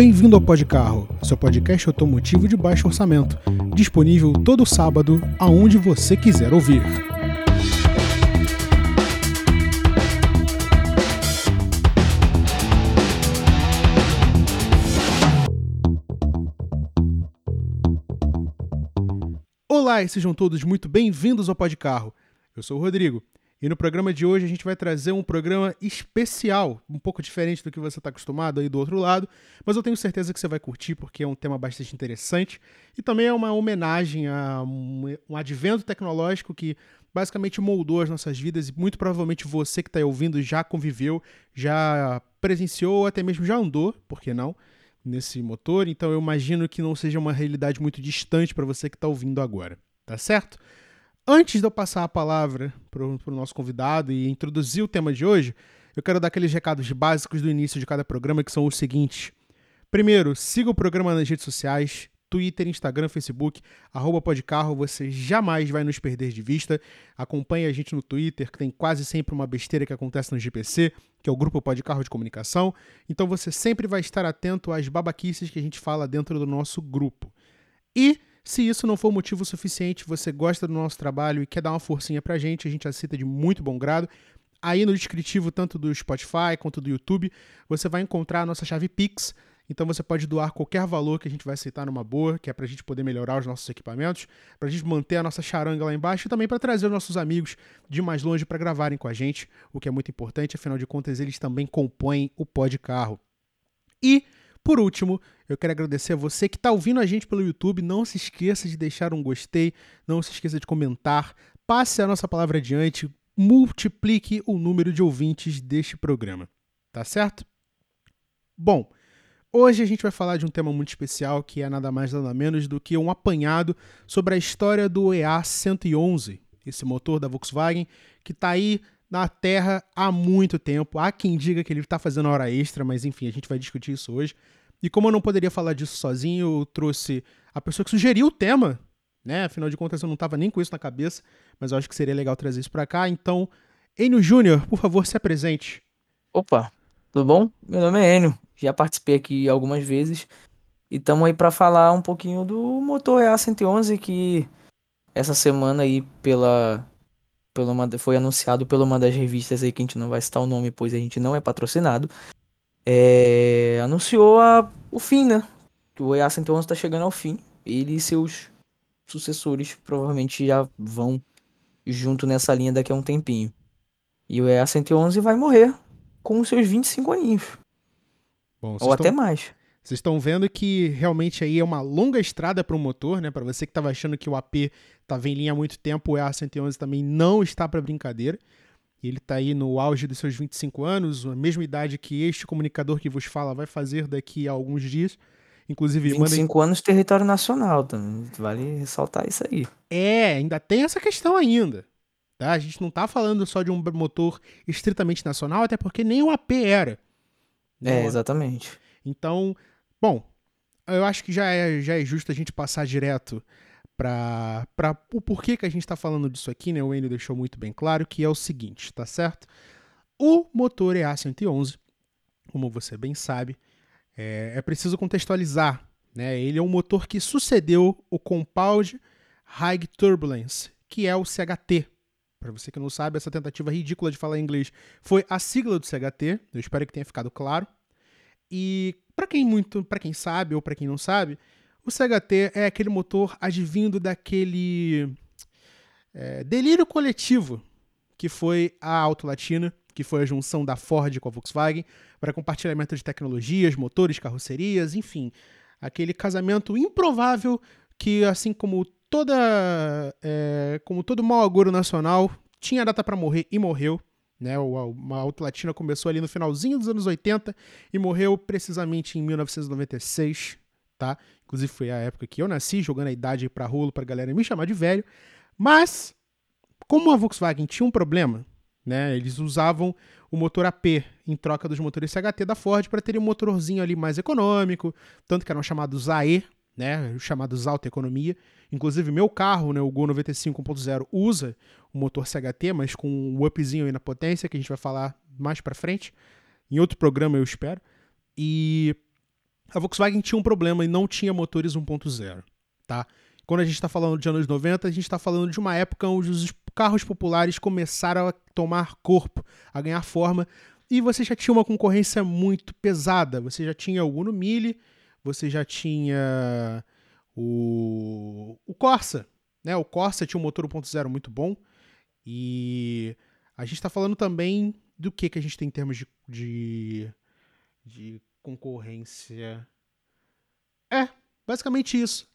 Bem-vindo ao Podcarro, seu podcast automotivo de baixo orçamento, disponível todo sábado, aonde você quiser ouvir. Olá e sejam todos muito bem-vindos ao Podcarro. Eu sou o Rodrigo e no programa de hoje a gente vai trazer um programa especial, um pouco diferente do que você está acostumado aí do outro lado, mas eu tenho certeza que você vai curtir porque é um tema bastante interessante e também é uma homenagem a um, um advento tecnológico que basicamente moldou as nossas vidas e muito provavelmente você que está ouvindo já conviveu, já presenciou, até mesmo já andou, por que não, nesse motor. Então eu imagino que não seja uma realidade muito distante para você que está ouvindo agora, tá certo? Antes de eu passar a palavra para o nosso convidado e introduzir o tema de hoje, eu quero dar aqueles recados básicos do início de cada programa, que são os seguintes. Primeiro, siga o programa nas redes sociais, Twitter, Instagram, Facebook, arroba podcarro, você jamais vai nos perder de vista. Acompanhe a gente no Twitter, que tem quase sempre uma besteira que acontece no GPC, que é o Grupo Podcarro de Comunicação. Então você sempre vai estar atento às babaquices que a gente fala dentro do nosso grupo. E se isso não for motivo suficiente, você gosta do nosso trabalho e quer dar uma forcinha pra gente, a gente aceita de muito bom grado. Aí no descritivo, tanto do Spotify quanto do YouTube, você vai encontrar a nossa chave Pix. Então você pode doar qualquer valor que a gente vai aceitar numa boa, que é pra gente poder melhorar os nossos equipamentos, pra gente manter a nossa charanga lá embaixo e também para trazer os nossos amigos de mais longe para gravarem com a gente, o que é muito importante, afinal de contas eles também compõem o pó de carro. E por último, eu quero agradecer a você que está ouvindo a gente pelo YouTube. Não se esqueça de deixar um gostei, não se esqueça de comentar, passe a nossa palavra adiante, multiplique o número de ouvintes deste programa. Tá certo? Bom, hoje a gente vai falar de um tema muito especial que é nada mais nada menos do que um apanhado sobre a história do EA 111, esse motor da Volkswagen que está aí na Terra há muito tempo. Há quem diga que ele está fazendo hora extra, mas enfim, a gente vai discutir isso hoje. E como eu não poderia falar disso sozinho, eu trouxe a pessoa que sugeriu o tema, né? Afinal de contas, eu não estava nem com isso na cabeça, mas eu acho que seria legal trazer isso para cá. Então, Enio Júnior, por favor, se apresente. Opa, tudo bom? Meu nome é Enio, já participei aqui algumas vezes e estamos aí para falar um pouquinho do motor EA111 que essa semana aí pela pela uma, foi anunciado por uma das revistas aí que a gente não vai citar o nome, pois a gente não é patrocinado. É, anunciou a, o fim, né? Que o EA111 está chegando ao fim. Ele e seus sucessores provavelmente já vão junto nessa linha daqui a um tempinho. E o EA111 vai morrer com os seus 25 aninhos. Bom, Ou até mais. Vocês estão vendo que realmente aí é uma longa estrada para o motor, né? Para você que estava achando que o AP estava em linha há muito tempo, o EA111 também não está para brincadeira. Ele está aí no auge dos seus 25 anos, a mesma idade que este comunicador que vos fala vai fazer daqui a alguns dias. Inclusive, 25 mandem... anos território nacional, também. Vale ressaltar isso aí. É, ainda tem essa questão ainda. Tá? A gente não está falando só de um motor estritamente nacional, até porque nem o AP era. É, exatamente. Então, Bom, eu acho que já é, já é justo a gente passar direto para o porquê que a gente está falando disso aqui, né? O Enio deixou muito bem claro que é o seguinte, tá certo? O motor EA111, como você bem sabe, é, é preciso contextualizar, né? Ele é um motor que sucedeu o Compound High Turbulence, que é o CHT. Para você que não sabe, essa tentativa ridícula de falar inglês foi a sigla do CHT. Eu espero que tenha ficado claro. E para quem muito, para quem sabe ou para quem não sabe, o CHT é aquele motor advindo daquele é, delírio coletivo que foi a Auto Latina, que foi a junção da Ford com a Volkswagen para compartilhamento de tecnologias, motores, carrocerias, enfim, aquele casamento improvável que, assim como toda, é, como todo mau agouro nacional, tinha data para morrer e morreu. Né, uma Latina começou ali no finalzinho dos anos 80 e morreu precisamente em 1996, tá? Inclusive foi a época que eu nasci, jogando a idade para rolo para galera me chamar de velho. Mas como a Volkswagen tinha um problema, né? Eles usavam o motor AP em troca dos motores CHT da Ford para ter um motorzinho ali mais econômico, tanto que eram chamados AE, né, chamados alta economia. Inclusive, meu carro, né, o Gol 95 1.0, usa o motor CHT, mas com um upzinho aí na potência, que a gente vai falar mais para frente, em outro programa eu espero. E a Volkswagen tinha um problema e não tinha motores 1.0, tá? Quando a gente está falando de anos 90, a gente está falando de uma época onde os carros populares começaram a tomar corpo, a ganhar forma, e você já tinha uma concorrência muito pesada. Você já tinha o Uno Mille, você já tinha o, o Corsa, né? O Corsa tinha um motor 1.0 muito bom, e a gente está falando também do que, que a gente tem em termos de, de, de concorrência. É, basicamente isso.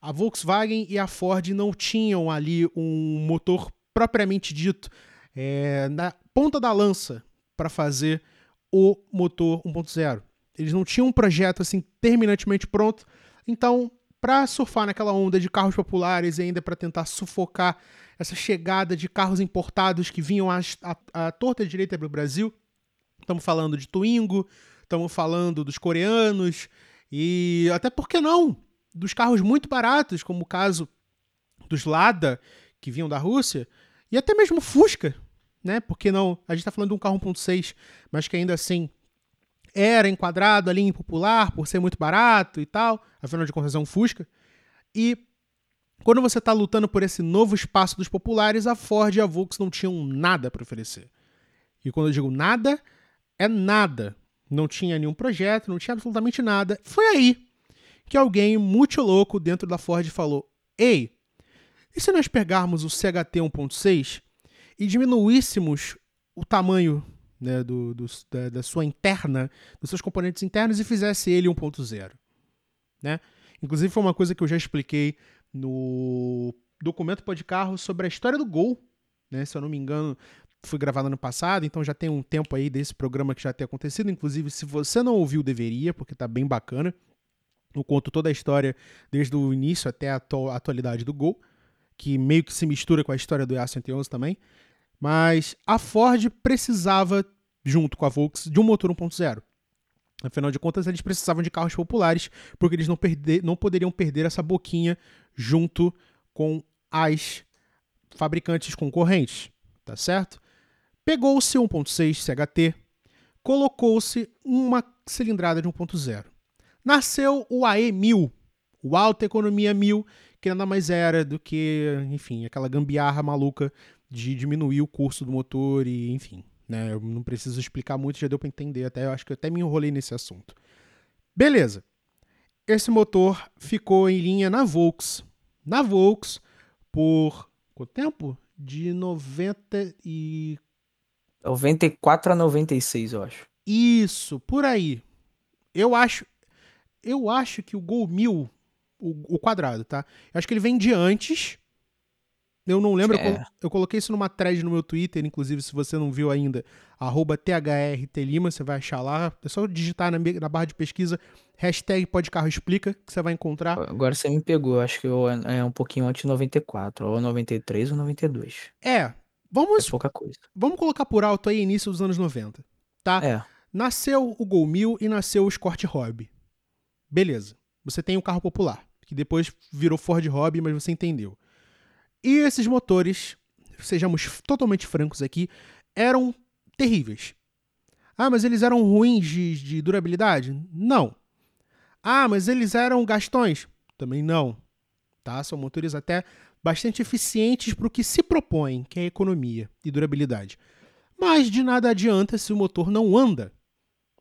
A Volkswagen e a Ford não tinham ali um motor propriamente dito é, na ponta da lança para fazer o motor 1.0. Eles não tinham um projeto assim terminantemente pronto. Então, para surfar naquela onda de carros populares e ainda para tentar sufocar essa chegada de carros importados que vinham à, torta direita para o Brasil, estamos falando de Twingo, estamos falando dos coreanos e até por que não dos carros muito baratos, como o caso dos Lada, que vinham da Rússia, e até mesmo Fusca, né? Porque não, a gente está falando de um carro 1.6, mas que ainda assim era enquadrado ali em popular por ser muito barato e tal, afinal de contas é um Fusca. E quando você está lutando por esse novo espaço dos populares, a Ford e a Volks não tinham nada para oferecer. E quando eu digo nada, é nada. Não tinha nenhum projeto, não tinha absolutamente nada. Foi aí que alguém muito louco dentro da Ford falou: Ei, e se nós pegarmos o CHT 1.6 e diminuíssemos o tamanho né, do, do, da, da, sua interna, dos seus componentes internos e fizesse ele 1.0? Né? Inclusive, foi uma coisa que eu já expliquei no documento Pode Carro sobre a história do Gol. Né? Se eu não me engano, foi gravado ano passado, então já tem um tempo aí desse programa que já tem acontecido. Inclusive, se você não ouviu, deveria, porque tá bem bacana. Eu conto toda a história desde o início até a atualidade do Gol, que meio que se mistura com a história do EA111 também. Mas a Ford precisava, junto com a Volkswagen, de um motor 1.0. Afinal de contas, eles precisavam de carros populares, porque eles não, perder, não poderiam perder essa boquinha junto com as fabricantes concorrentes, tá certo? Pegou-se 1.6 CHT, colocou-se uma cilindrada de 1.0 nasceu o AE1000, o Alta Economia 1000, que nada mais era do que, enfim, aquela gambiarra maluca de diminuir o curso do motor e, enfim, né? Eu não preciso explicar muito, já deu para entender, até eu acho que eu até me enrolei nesse assunto. Beleza. Esse motor ficou em linha na Volks. Na Volks por quanto tempo? De 90 e 94 a 96, eu acho. Isso, por aí. Eu acho, eu acho que o Gol 1000, o, o, quadrado, tá? Eu acho que ele vem de antes. Eu não lembro, é. eu, eu, coloquei isso numa thread no meu Twitter, inclusive, se você não viu ainda, arroba THRTLima, você vai achar lá. É só digitar na, na barra de pesquisa, hashtag explica, que você vai encontrar. Agora você me pegou, acho que eu, é um pouquinho antes de 94, ou 93 ou 92. É, vamos... É pouca coisa. Vamos colocar por alto aí início dos anos 90, tá? É. Nasceu o Gol 1000 e nasceu o Escort Hobby. Beleza. Você tem o carro popular, que depois virou Ford Hobby, mas você entendeu. E esses motores, sejamos totalmente francos aqui, eram terríveis. Ah, mas eles eram ruins de, de durabilidade? Não. Ah, mas eles eram gastões? Também não. Tá? São motores até bastante eficientes para o que se propõe, que é economia e durabilidade. Mas de nada adianta se o motor não anda.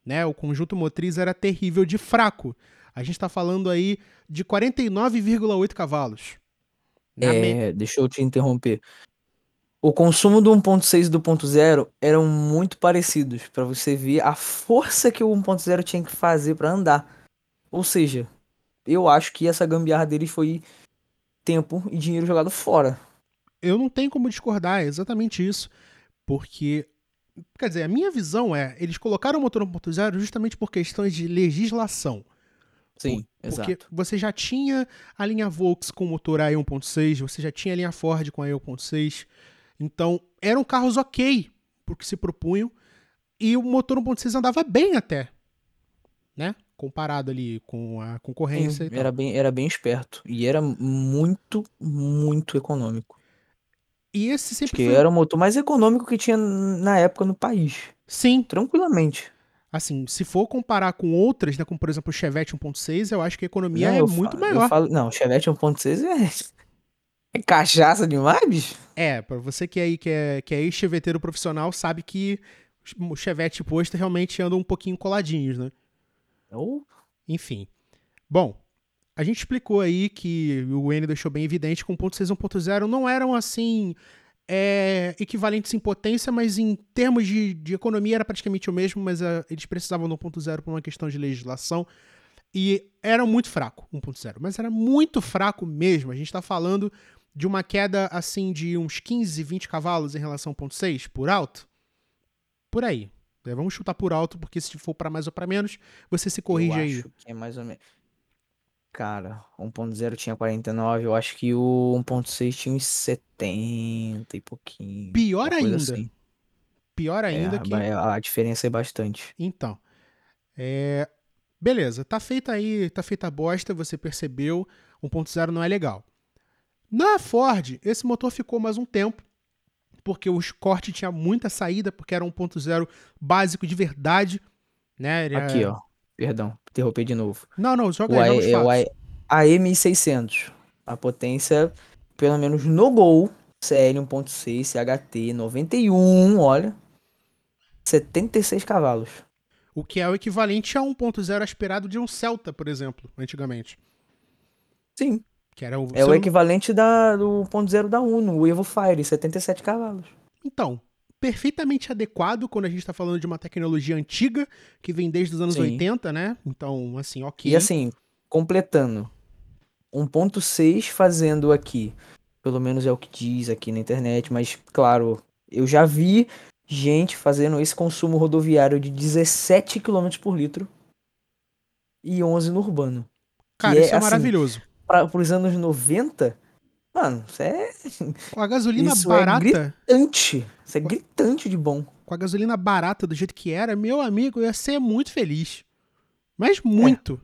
Né? O conjunto motriz era terrível de fraco. A gente está falando aí de 49,8 cavalos. É, me... deixa eu te interromper. O consumo do 1.6 e do 1.0 eram muito parecidos, para você ver a força que o 1.0 tinha que fazer para andar. Ou seja, eu acho que essa gambiarra deles foi tempo e dinheiro jogado fora. Eu não tenho como discordar, é exatamente isso. Porque, quer dizer, a minha visão é, eles colocaram o motor 1.0 justamente por questões de legislação. Sim, Por, exato. Porque você já tinha a linha Volks com motor A 1.6, você já tinha a linha Ford com a 1.6. Então, eram carros ok porque se propunham. E o motor 1.6 andava bem até. Né? Comparado ali com a concorrência. Sim, era, bem, era bem esperto. E era muito, muito econômico. E esse sempre Acho foi... era o motor mais econômico que tinha na época no país. Sim. Tranquilamente. assim, se for comparar com outras, né, como por exemplo o Chevette 1.6, eu acho que a economia Não, é muito fa- eu maior. falo- não, Chevette 1.6 é. É cachaça demais, bicho? É, pra você que é aí que é, que é ex-cheveteiro profissional, sabe que o Chevette e posto realmente andam um pouquinho coladinhos, né? Ou Enfim. Bom, a gente explicou aí que o N deixou bem evidente que 1.6 e 1.0 não eram assim é, equivalentes em potência, mas em termos de, de economia era praticamente o mesmo, mas ah, eles precisavam do 1.0 por uma questão de legislação. E era muito fraco 1.0, mas era muito fraco mesmo. A gente tá falando de uma queda assim de uns 15, 20 cavalos em relação ao 1.6 por alto. Por aí. É, Vamos chutar por alto, porque se for pra mais ou pra menos, você se corrige eu aí. acho que é mais ou menos. Cara, 1.0 tinha 49, eu acho que o 1.6 tinha uns 70 e pouquinho. Pior ainda. assim. Pior ainda É, que. a diferença é bastante. Então. É... Beleza, tá feita aí, tá feita a bosta, você percebeu. 1.0 não é legal. Na Ford, esse motor ficou mais um tempo, porque o Escort tinha muita saída, porque era 1.0 básico de verdade. Né? Ele é- Aqui, ó. Perdão, interromper de novo. Não, não, joga O, aí, A- joga é. A- AM600. A potência, pelo menos no Gol, CL 1.6, CHT 91, olha. 76 cavalos. O que é o equivalente a 1.0 aspirado de um Celta, por exemplo, antigamente. Sim, Que era o, é o equivalente da, do 1.0 da Uno, o Evo Fire, 77 cavalos. Então, perfeitamente adequado quando a gente tá falando de uma tecnologia antiga, que vem desde os anos Sim. 80, né? Então, assim, ok. E assim, completando, 1.6 fazendo aqui, pelo menos é o que diz aqui na internet, mas claro, eu já vi gente fazendo esse consumo rodoviário de 17 km por litro e 11 no urbano. Cara, é, isso é assim, maravilhoso. Para os anos 90, mano, isso é Com a gasolina isso é barata, gritante. Isso é gritante de bom. com a gasolina barata do jeito que era, meu amigo, eu ia ser muito feliz. É. Mas muito.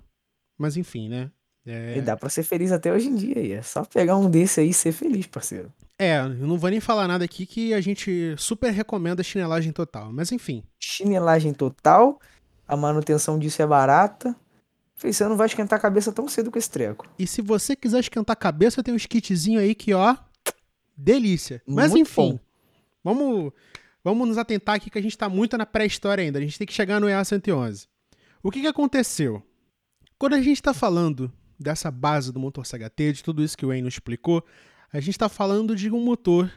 Mas enfim, né? É, E dá pra ser feliz até hoje em dia. aí. É só pegar um desse aí e ser feliz, parceiro. é, eu não vou nem falar nada aqui que a gente super recomenda a chinelagem total. Mas enfim. chinelagem total, a manutenção disso é barata. Falei, Você não vai esquentar a cabeça tão cedo com esse treco. E se você quiser esquentar a cabeça, tem um kitzinho aí que, ó, delícia. Mas Muito enfim, vamos, vamos nos atentar aqui que a gente tá muito na pré-história ainda. A gente tem que chegar no EA111. O que que aconteceu? Quando a gente tá falando dessa base do motor CHT, de tudo isso que o Wayne nos explicou, a gente tá falando de um motor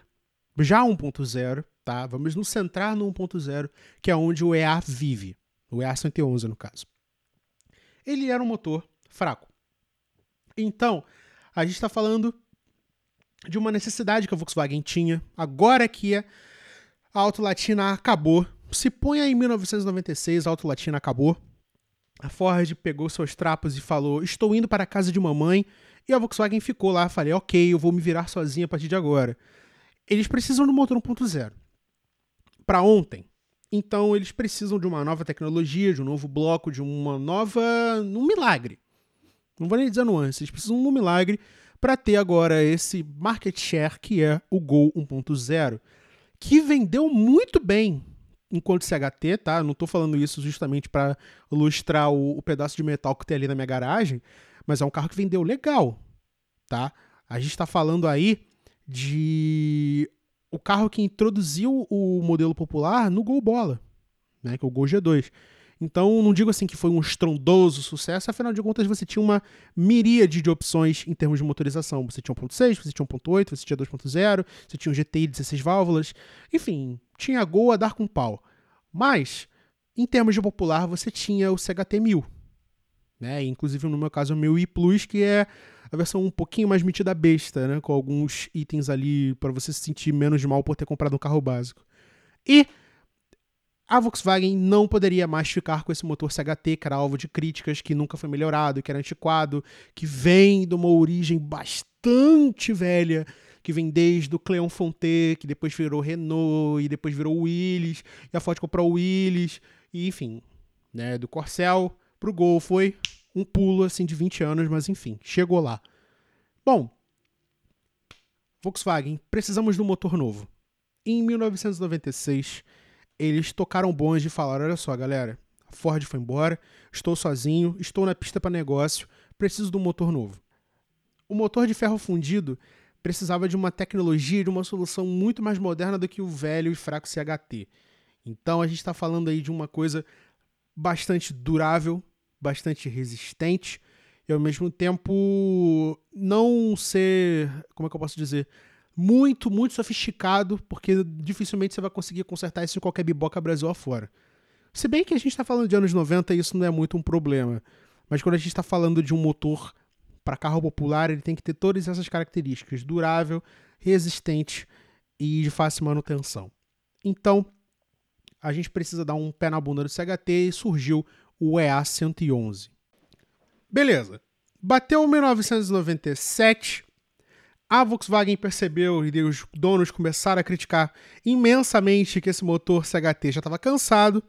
já 1.0, tá? Vamos nos centrar no 1.0, que é onde o EA vive. O EA111, no caso. Ele era um motor fraco. Então, a gente está falando de uma necessidade que a Volkswagen tinha, agora que a Auto Latina acabou. Se põe aí em 1996, a Auto Latina acabou. A Ford pegou seus trapos e falou: Estou indo para a casa de mamãe. E a Volkswagen ficou lá. Falei: Ok, eu vou me virar sozinha a partir de agora. Eles precisam do motor 1.0 para ontem. Então eles precisam de uma nova tecnologia, de um novo bloco, de uma nova. um milagre. Não vou nem dizer nuance, eles precisam de um milagre para ter agora esse market share que é o Gol 1.0, que vendeu muito bem enquanto CHT, tá? Não tô falando isso justamente para ilustrar o, o pedaço de metal que tem ali na minha garagem, mas é um carro que vendeu legal, tá? A gente tá falando aí de o carro que introduziu o modelo popular no Gol Bola, né, que é o Gol G2. Então, não digo assim que foi um estrondoso sucesso, afinal de contas, você tinha uma miríade de opções em termos de motorização. Você tinha 1.6, você tinha 1.8, você tinha 2.0, você tinha um GTI de 16 válvulas, enfim, tinha Gol a dar com pau. Mas, em termos de popular, você tinha o CHT 1000, né? Inclusive, no meu caso, o 1000i Plus, que é a versão um pouquinho mais metida besta, né? Com alguns itens ali para você se sentir menos mal por ter comprado um carro básico. E a Volkswagen não poderia mais ficar com esse motor CHT, que era alvo de críticas, que nunca foi melhorado, que era antiquado, que vem de uma origem bastante velha, que vem desde o Cleon Fonte, que depois virou Renault, e depois virou Willys, e a Ford comprou o Willys, e enfim, né, do Corcel pro Gol foi um pulo assim de 20 anos, mas enfim, chegou lá. Bom, Volkswagen, precisamos de um motor novo. Em 1996, eles tocaram bons de falar, olha só, galera, Ford foi embora, estou sozinho, estou na pista para negócio, preciso de um motor novo. O motor de ferro fundido precisava de uma tecnologia, de uma solução muito mais moderna do que o velho e fraco CHT. Então a gente está falando aí de uma coisa bastante durável, bastante resistente e ao mesmo tempo não ser, como é que eu posso dizer, muito, muito sofisticado, porque dificilmente você vai conseguir consertar isso em qualquer biboca Brasil afora. Se bem que a gente está falando de anos 90 e isso não é muito um problema. Mas quando a gente está falando de um motor para carro popular, ele tem que ter todas essas características: durável, resistente e de fácil manutenção. Então, a gente precisa dar um pé na bunda do CHT e surgiu o EA 111. Beleza. Bateu 1997, a Volkswagen percebeu e os donos começaram a criticar imensamente que esse motor CHT já estava cansado.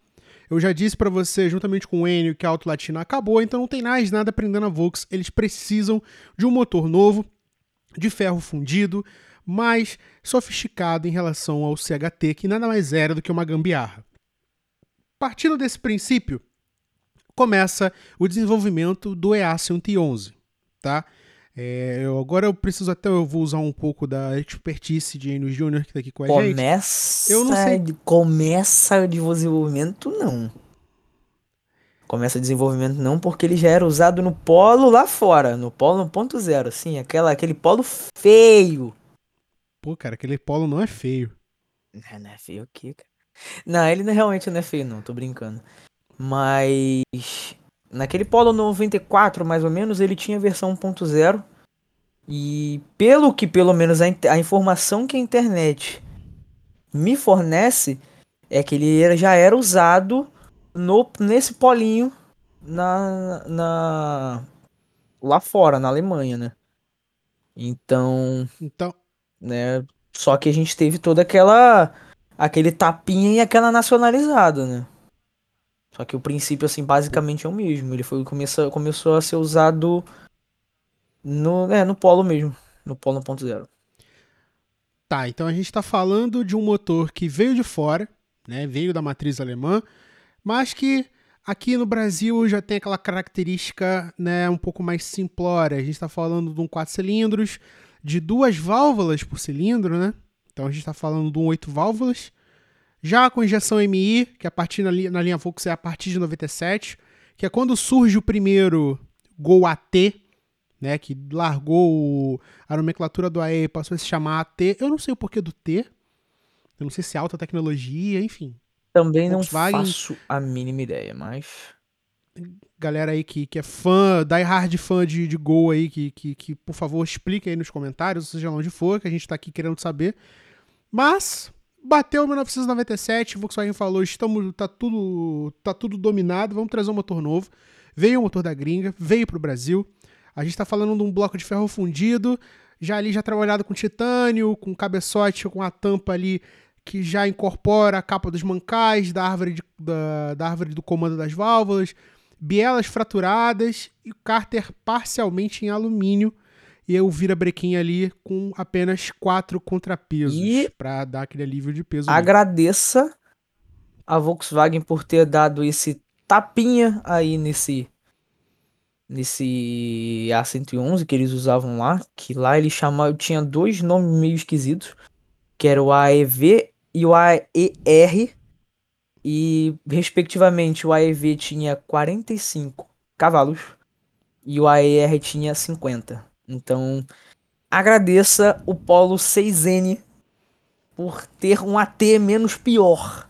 Eu já disse para você, juntamente com o Enio, que a Auto Latina acabou, então não tem mais nada prendendo a Volks. Eles precisam de um motor novo, de ferro fundido, mais sofisticado em relação ao CHT, que nada mais era do que uma gambiarra. Partindo desse princípio, começa o desenvolvimento do EA111, tá? É, eu, agora eu preciso até, eu vou usar um pouco da expertise de Enio Júnior que tá aqui com a começa, gente. Começa, eu não sei. Começa o desenvolvimento não. Começa o desenvolvimento não, porque ele já era usado no polo lá fora, no polo 1.0, assim, aquela, aquele polo feio. Pô, cara, aquele polo não é feio. Não, não é feio o quê, cara? Não, ele não, realmente não é feio não, tô brincando. Mas naquele Polo 94, mais ou menos, ele tinha versão 1.0. E pelo que pelo menos a, a, informação que a internet me fornece é que ele era, já era usado no, nesse polinho na, na lá fora, na Alemanha, né? Então, então, né, só que a gente teve toda aquela aquele tapinha e aquela nacionalizada, né? Só que o princípio, assim, basicamente é o mesmo. Ele foi, começou, começou a ser usado no, é, no polo mesmo. No polo 1.0. Tá, então a gente está falando de um motor que veio de fora, né? Veio da matriz alemã, mas que aqui no Brasil já tem aquela característica, né, um pouco mais simplória. A gente está falando de um 4 cilindros, de duas válvulas por cilindro, né? Então a gente está falando de um 8 válvulas já com injeção MI, que a partir na, linha, na linha Volks é a partir de 97, que é quando surge o primeiro Gol AT, né, que largou a nomenclatura do AE e passou a se chamar AT. Eu não sei o porquê do T. Eu não sei se é alta tecnologia, enfim. Também Volkswagen, não faço a mínima ideia, mas galera aí que, que é fã, die hard fã de, de Gol aí, que, que, que por favor explique aí nos comentários, seja onde for, que a gente tá aqui querendo saber. Mas Bateu 1997, Volkswagen falou: estamos, tá tudo, tá tudo dominado, vamos trazer um motor novo. Veio o motor da gringa, veio para o Brasil. A gente está falando de um bloco de ferro fundido, já ali já trabalhado com titânio, com cabeçote, com a tampa ali que já incorpora a capa dos mancais, da árvore, de, da, da árvore do comando das válvulas, bielas fraturadas e cárter parcialmente em alumínio e o vira-brequim ali com apenas quatro contrapesos para dar aquele alívio de peso. Agradeça ali. a Volkswagen por ter dado esse tapinha aí nesse nesse A111 que eles usavam lá, que lá ele chamava, tinha dois nomes meio esquisitos, que era o AEV e o AER, e respectivamente o AEV tinha 45 cavalos e o AER tinha 50. Então, agradeça o Polo 6N por ter um AT menos pior.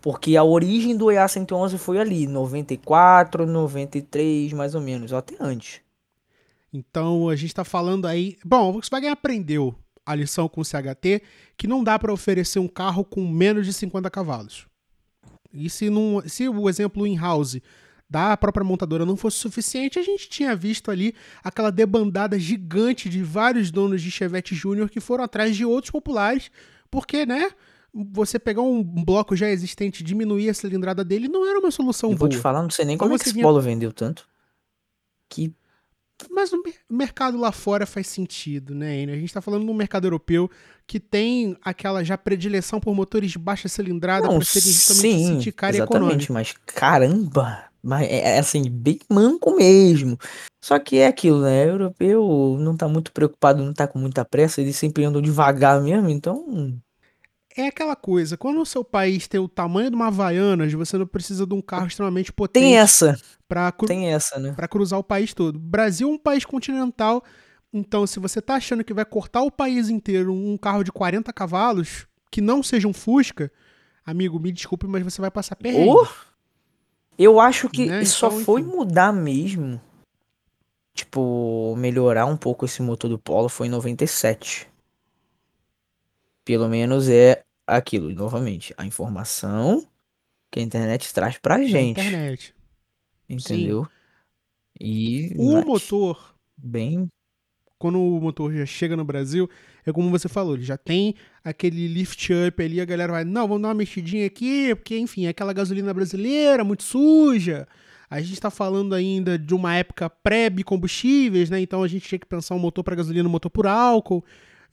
Porque a origem do EA111 foi ali, 94, 93, mais ou menos, ou até antes. Então a gente está falando aí. Bom, o Volkswagen aprendeu a lição com o CHT que não dá para oferecer um carro com menos de 50 cavalos. E se, não, se o exemplo in-house da própria montadora não fosse suficiente, a gente tinha visto ali aquela debandada gigante de vários donos de Chevette Júnior que foram atrás de outros populares, porque, né? Você pegar um bloco já existente, diminuir a cilindrada dele, não era uma solução Eu boa. Vou te falar, não sei nem como, como é que esse vinha... polo vendeu tanto. Que Mas o mercado lá fora faz sentido, né, Enio? A gente tá falando de um mercado europeu que tem aquela já predileção por motores de baixa cilindrada para serem justamente sim, sindicar e exatamente, econômico. mas caramba, mas é é assim, bem manco mesmo. Só que é aquilo, né? Europeu não tá muito preocupado, não tá com muita pressa, eles sempre andam devagar mesmo, então. É aquela coisa, quando o seu país tem o tamanho de uma Havaianas, você não precisa de um carro extremamente potente Tem essa, para tem essa, né? para cruzar o país todo. O Brasil é um país continental, então se você tá achando que vai cortar o país inteiro um carro de 40 cavalos, que não seja um Fusca, amigo, me desculpe, mas você vai passar perrengue. Ô, eu acho que Né, só então, foi enfim. mudar mesmo. Tipo, melhorar um pouco esse motor do Polo foi em 97. Pelo menos é aquilo, novamente, a informação que a internet traz pra da gente, internet. entendeu? E O motor, bem, quando o motor já chega no Brasil, é como você falou, ele já tem aquele lift up ali, a galera vai, não, vamos dar uma mexidinha aqui, porque, enfim, é aquela gasolina brasileira, muito suja. A gente tá falando ainda de uma época pré-bicombustíveis, né? Então a gente tinha que pensar um motor para gasolina, um motor por álcool.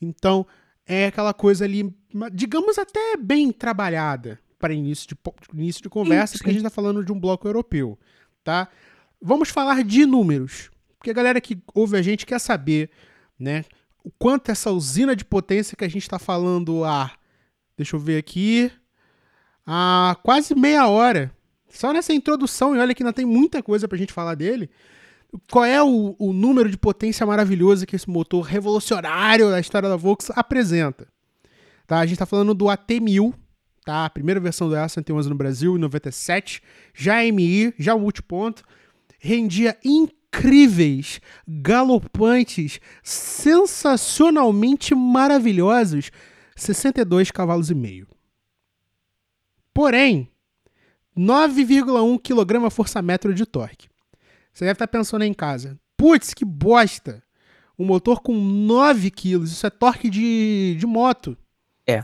Então é aquela coisa ali, digamos até bem trabalhada para início de, início de conversa, porque a gente tá falando de um bloco europeu, tá? Vamos falar de números, porque a galera que ouve a gente quer saber, né? O quanto essa usina de potência que a gente está falando há, deixa eu ver aqui, há quase meia hora. Só nessa introdução, e olha que ainda tem muita coisa pra gente falar dele. Qual é o, o número de potência maravilhoso que esse motor revolucionário da história da Volks apresenta? Tá? A gente tá falando do AT1000, tá? A primeira versão do A111 no Brasil, em 97. Já MI, já multiponto. Rendia incríveis, galopantes, sensacionalmente maravilhosos 62 cavalos e meio. Porém, 9,1 kg força-metro de torque. Você deve estar pensando aí em casa. Putz, que bosta! Um motor com 9 kg, isso é torque de, de moto. É.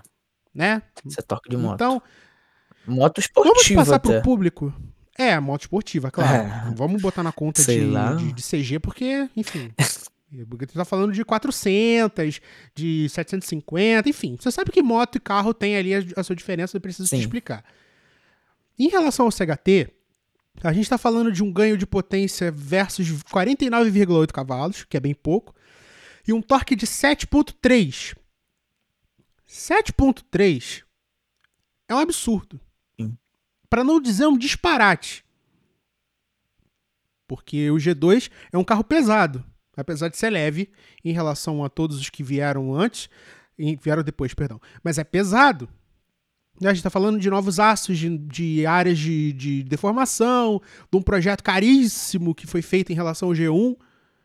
Né? Isso é torque de moto. Então, moto vamos esportiva passar até. pro público. É, moto esportiva, claro. É. Vamos botar na conta de, de, de CG, porque, enfim. Porque tu tá falando de 400, de 750, enfim. Você sabe que moto e carro tem ali a, a sua diferença, eu preciso te Sim. explicar. Em relação ao CHT, a gente tá falando de um ganho de potência versus 49,8 cavalos, que é bem pouco, e um torque de 7,3. 7,3 é um absurdo. Para não dizer um disparate. Porque o G2 é um carro pesado, apesar de ser leve em relação a todos os que vieram antes, vieram depois, perdão. Mas é pesado. A gente está falando de novos aços, de, de áreas de, de deformação, de um projeto caríssimo que foi feito em relação ao G1.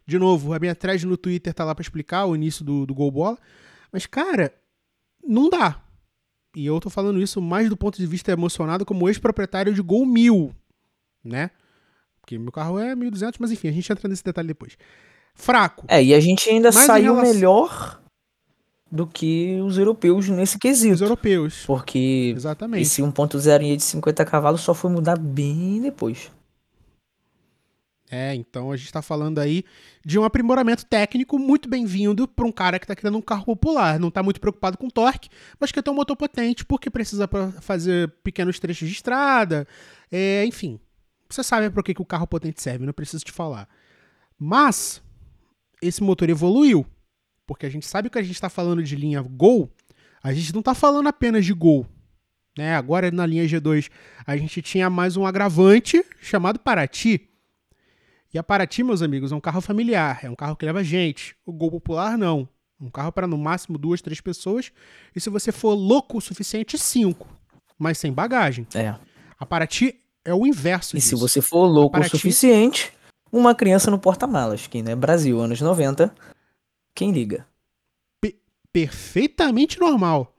De novo, a minha thread no Twitter tá lá para explicar o início do, do Gol Bola. Mas, cara, não dá. E eu tô falando isso mais do ponto de vista emocionado como ex-proprietário de Gol 1000, né? Porque meu carro é 1200, mas enfim, a gente entra nesse detalhe depois. Fraco. É, e a gente ainda Mas saiu relação- melhor do que os europeus nesse Os quesito. europeus. Porque Exatamente. esse 1.0 de 50 cavalos só foi mudar bem depois. É, então a gente tá falando aí de um aprimoramento técnico muito bem-vindo para um cara que tá querendo um carro popular. Não tá muito preocupado com torque, mas quer ter um motor potente porque precisa fazer pequenos trechos de estrada. É, enfim, você sabe para que, que o carro potente serve, não preciso te falar. Mas esse motor evoluiu, porque a gente sabe que a gente está falando de linha Gol, a gente não está falando apenas de Gol. Né? Agora na linha G2 a gente tinha mais um agravante chamado Paraty. E a Paraty, meus amigos, é um carro familiar, é um carro que leva gente. O Gol Popular não. Um carro para no máximo duas, três pessoas. E se você for louco o suficiente, cinco. Mas sem bagagem. É. A Paraty é o inverso E disso. se você for louco Paraty- o suficiente, uma criança no porta-malas, que né, Brasil, anos 90, quem liga? perfeitamente normal.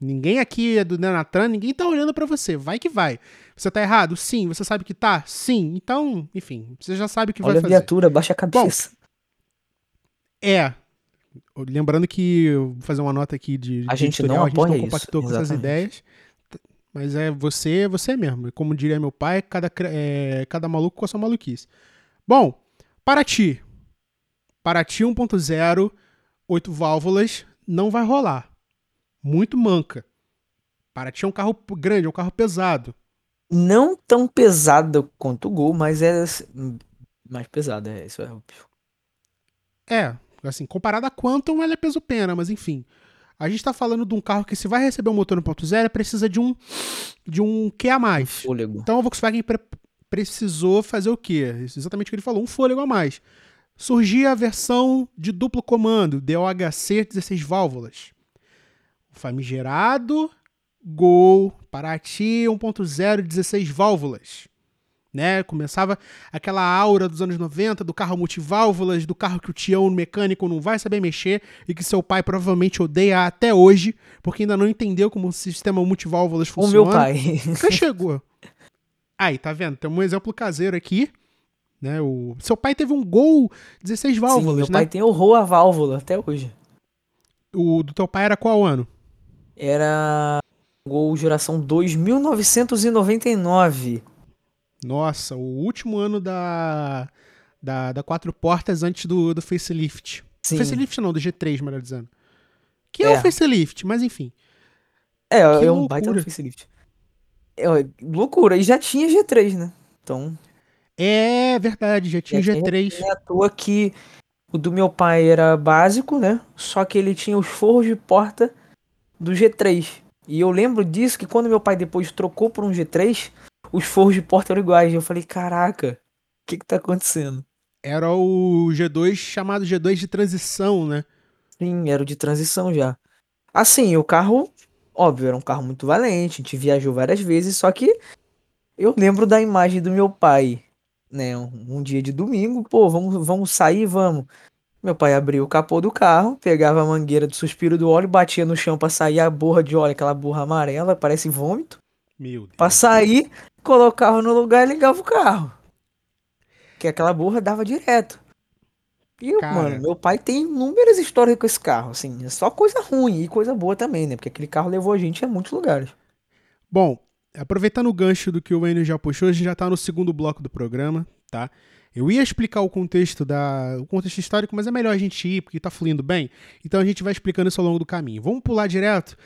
Ninguém aqui é do Denatran, ninguém tá olhando pra você. Vai que vai. Você tá errado? Sim. Você sabe que tá? Sim. Então, enfim, você já sabe o que Olha vai a fazer. viatura, baixa a cabeça. É. Lembrando que vou fazer uma nota aqui de, A de gente editorial, não a gente não apoia isso, compactou com essas ideias. Mas é você, você mesmo. Como diria meu pai, cada, é, cada maluco com a sua maluquice. Bom, Paraty. Paraty 1.0, 8 válvulas, não vai rolar. Muito manca. Paraty é um carro grande, é um carro pesado. Não tão pesado quanto o Gol, mas é mais pesada, é, isso é óbvio. É, assim, comparado a Quantum, ela é peso pena, mas enfim. A gente tá falando de um carro que se vai receber um motor 1.0, precisa de um de um que a mais. Fôlego. Então a Volkswagen pre precisou fazer o quê? Exatamente o que ele falou, um fôlego a mais. Surgia a versão de duplo comando, DOHC 16 válvulas. O famigerado Gol Paraty 1.0 16 válvulas né? Começava aquela aura dos anos 90 do carro multiválvulas, do carro que o tião mecânico não vai saber mexer e que seu pai provavelmente odeia até hoje, porque ainda não entendeu como o sistema multiválvulas funciona. O meu pai. Nunca chegou. Aí, tá vendo? Tem um exemplo caseiro aqui. Né, o... Seu pai teve um Gol 16 válvulas, Sim, meu né? pai tem o Roa válvula até hoje. O do teu pai era qual ano? Era Gol geração 2999. Nossa, o último ano da, da, da quatro portas antes do, do facelift. Sim. Facelift não, do G3, melhor dizendo. Que é, é o facelift, mas enfim. É, que é um baita do facelift. É, loucura, e já tinha G3, né? Então. É verdade, já tinha já G3. Tinha, é à toa que o do meu pai era básico, né? Só que ele tinha os forros de porta do G3. E eu lembro disso que quando meu pai depois trocou por um G3, os forros de porta eram iguais. Eu falei, caraca, o que que tá acontecendo? Era o G2 chamado G2 de transição, né? Sim, era o de transição já. Assim, o carro, óbvio, era um carro muito valente, a gente viajou várias vezes, só que eu lembro da imagem do meu pai, né? Um, um dia de domingo, pô, vamos, vamos sair, vamos. Meu pai abria o capô do carro, pegava a mangueira do suspiro do óleo, batia no chão para sair a borra de óleo, aquela borra amarela, parece vômito. Meu Deus. Pra sair, colocava no lugar e ligava o carro. Que aquela burra dava direto. E, Cara. mano, meu pai tem inúmeras histórias com esse carro, assim. É só coisa ruim e coisa boa também, né? Porque aquele carro levou a gente a muitos lugares. Bom, aproveitando o gancho do que o Enio já puxou, a gente já tá no segundo bloco do programa, tá? Eu ia explicar o contexto da o contexto histórico, mas é melhor a gente ir porque tá fluindo bem. Então a gente vai explicando isso ao longo do caminho. Vamos pular direto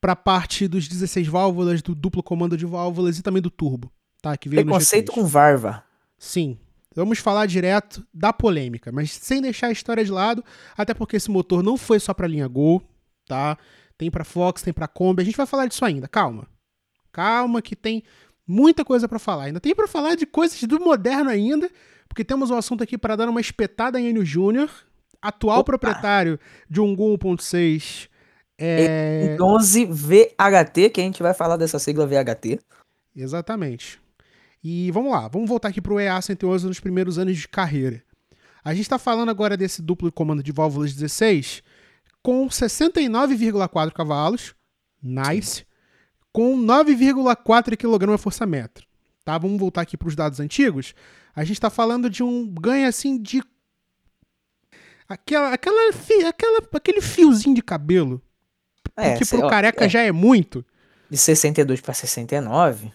para a parte dos 16 válvulas, do duplo comando de válvulas e também do turbo, tá? Que veio Preconceito com Varva. Sim. Vamos falar direto da polêmica, mas sem deixar a história de lado, até porque esse motor não foi só para linha Gol, tá? Tem para Fox, tem para Kombi, a gente vai falar disso ainda, calma. Calma que tem muita coisa para falar. Ainda tem para falar de coisas do moderno ainda, porque temos um assunto aqui para dar uma espetada em Enio Júnior, atual Opa. proprietário de um Gol 1.6 é... 11 VHT, que a gente vai falar dessa sigla VHT. Exatamente. E vamos lá, vamos voltar aqui para o EA111 nos primeiros anos de carreira. A gente está falando agora desse duplo comando de válvulas 16 com 69,4 cavalos, nice, com 9,4 kgfm. Tá? Vamos voltar aqui para os dados antigos. A gente está falando de um ganho assim de aquela, aquela, aquela, aquele fiozinho de cabelo. É, que pro careca é. já é muito. De 62 para 69.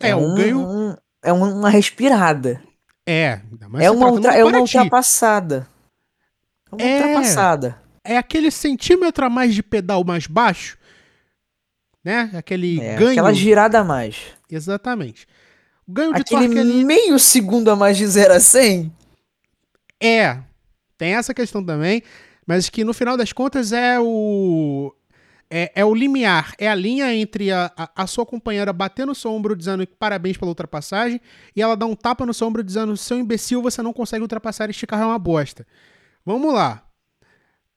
É, é um, ganho. Um, é uma respirada. É, é uma, ultra, é uma ultrapassada. É uma é, ultrapassada. É aquele centímetro a mais de pedal mais baixo, né? Aquele é, ganho. Aquela girada a mais. Exatamente. Ganho de aquele torque ali... meio segundo a mais de 0 a 100. É, tem essa questão também, mas que no final das contas é o é, é, o limiar, é a linha entre a, a, a, sua companheira bater no seu ombro dizendo parabéns pela ultrapassagem e ela dar um tapa no seu ombro dizendo seu imbecil, você não consegue ultrapassar, este carro é uma bosta. Vamos lá.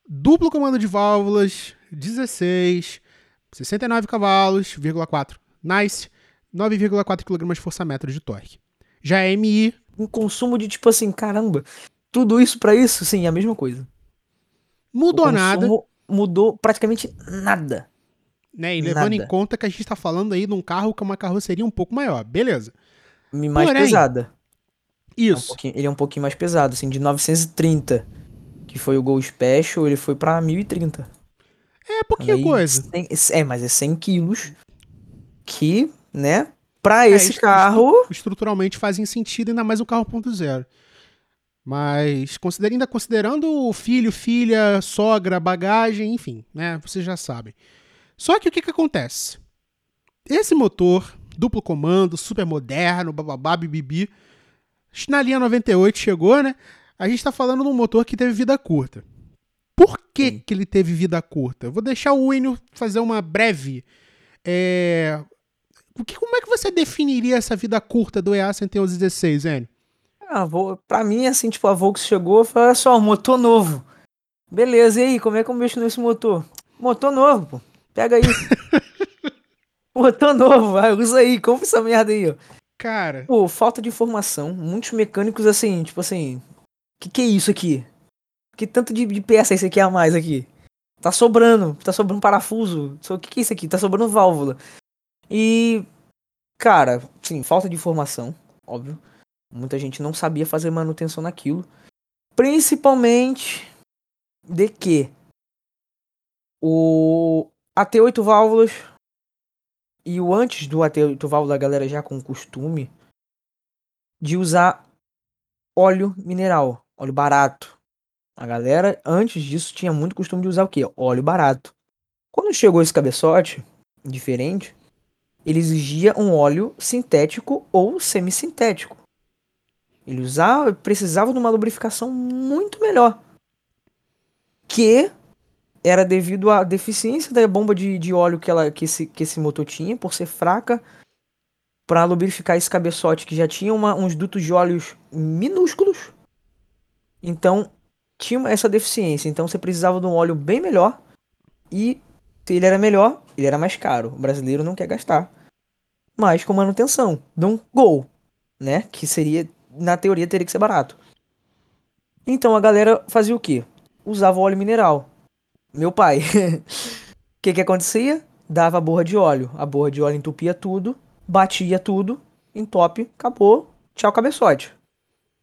Duplo comando de válvulas, 16, 69 cavalos, 4. Nice, 9,4 kg força-metro de torque. Já é MI. Um consumo de tipo assim, caramba, tudo isso para isso? Sim, é a mesma coisa. Mudou nada. Mudou praticamente nada. Né? E levando nada. em conta que a gente tá falando aí de um carro com uma carroceria um pouco maior. Beleza. Mais Porém, pesada. Isso. É um ele é um pouquinho mais pesado, assim, de 930, que foi o Gol Special, ele foi pra 1030. É pouquinha aí, coisa. é, mas é 100 quilos que, né, pra é, esse carro... Estruturalmente fazem sentido, ainda mais um carro ponto zero. Mas considera, ainda considerando filho, filha, sogra, bagagem, enfim, né? Vocês já sabem. Só que o que, que acontece? Esse motor, duplo comando, super moderno, bababá, bibibi, na linha 98 chegou, né? A gente tá falando de um motor que teve vida curta. Por que, que ele teve vida curta? Vou deixar o Enio fazer uma breve. É... O que, como é que você definiria essa vida curta do EA 11116, Enio? Ah, vou, pra mim, assim, tipo, a Volks chegou e falou, olha só, motor novo. Beleza, e aí, como é que eu mexo nesse motor? Motor novo, pô. Pega aí. motor novo, vai, usa aí, compra essa merda aí, ó. Cara. Pô, falta de informação. Muitos mecânicos, assim, tipo assim, que que é isso aqui? Que tanto de, de peça esse aqui a mais aqui? Tá sobrando, tá sobrando parafuso. O que que é isso aqui? Tá sobrando válvula. E, cara, sim, falta de informação, óbvio. Muita gente não sabia fazer manutenção naquilo. Principalmente de que o AT8 válvulas e o antes do AT8 válvula a galera já com costume de usar óleo mineral, óleo barato. A galera antes disso tinha muito costume de usar o que? Óleo barato. Quando chegou esse cabeçote diferente, ele exigia um óleo sintético ou semissintético. Ele usava, precisava de uma lubrificação muito melhor. Que era devido à deficiência da bomba de, de óleo que, ela, que, esse, que esse motor tinha, por ser fraca, para lubrificar esse cabeçote que já tinha uma, uns dutos de óleos minúsculos. Então, tinha essa deficiência. Então, você precisava de um óleo bem melhor. E se ele era melhor, ele era mais caro. O brasileiro não quer gastar. Mas com manutenção. De um Gol, né? Que seria na teoria teria que ser barato. Então a galera fazia o quê? Usava óleo mineral. Meu pai. O que que acontecia? Dava a borra de óleo. A borra de óleo entupia tudo, batia tudo, entope, acabou, tchau cabeçote.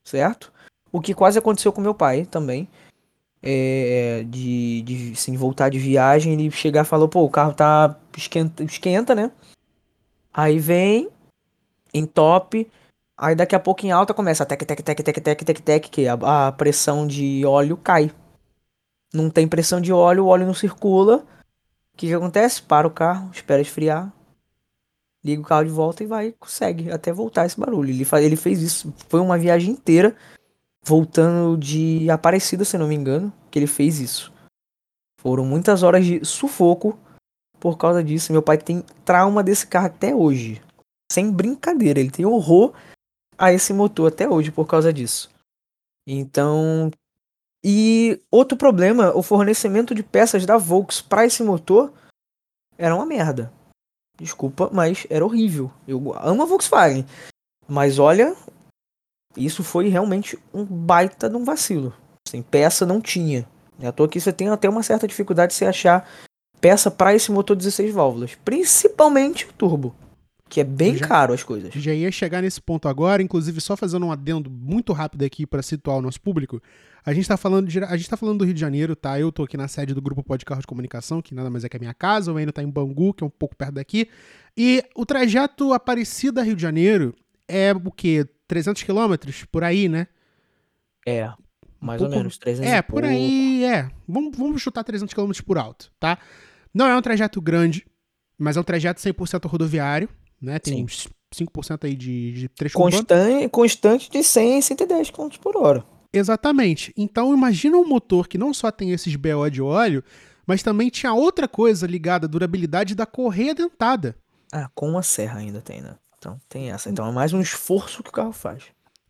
Certo? O que quase aconteceu com meu pai também. É, de, de assim, voltar de viagem, ele chegar e falou, pô, o carro tá esquenta, esquenta, né? Aí vem, entope, Aí daqui a pouco em alta começa tec, tec, tec, tec, tec, tec, tec, que a, a pressão de óleo cai. Não tem pressão de óleo, o óleo não circula. O que, que acontece? Para o carro, espera esfriar, liga o carro de volta e vai, consegue até voltar esse barulho. Ele, ele fez isso, foi uma viagem inteira, voltando de Aparecida, se não me engano, que ele fez isso. Foram muitas horas de sufoco por causa disso. Meu pai tem trauma desse carro até hoje. Sem brincadeira, ele tem horror a esse motor até hoje por causa disso. Então, e outro problema, o fornecimento de peças da Volks para esse motor era uma merda. Desculpa, mas era horrível. Eu amo a Volkswagen, mas olha, isso foi realmente um baita de um vacilo. Sem peça não tinha. É à toa que você tem até uma certa dificuldade de se achar peça para esse motor 16 válvulas, principalmente o turbo. Que é bem já, caro as coisas. Já ia chegar nesse ponto agora, inclusive só fazendo um adendo muito rápido aqui para situar o nosso público. A gente tá falando de, a gente tá falando do Rio de Janeiro, tá? Eu tô aqui na sede do grupo Pode Carro de Comunicação, que nada mais é que a minha casa, o Enio tá em Bangu, que é um pouco perto daqui. E o trajeto Aparecida Rio de Janeiro é o quê? 300 quilômetros por aí, né? É, mais um pouco, ou menos 300 É, por aí, é. Vamos, vamos chutar 300 quilômetros por alto, tá? Não é um trajeto grande, mas é um trajeto 100% rodoviário né? Tem Sim. uns 5% aí de, de trecho constante, constante de 100 a 110 km por hora. Exatamente. Então imagina um motor que não só tem esses BO de óleo, mas também tinha outra coisa ligada à durabilidade da correia dentada. Ah, com a serra ainda tem, né? Então tem essa. Então é mais um esforço que o carro faz.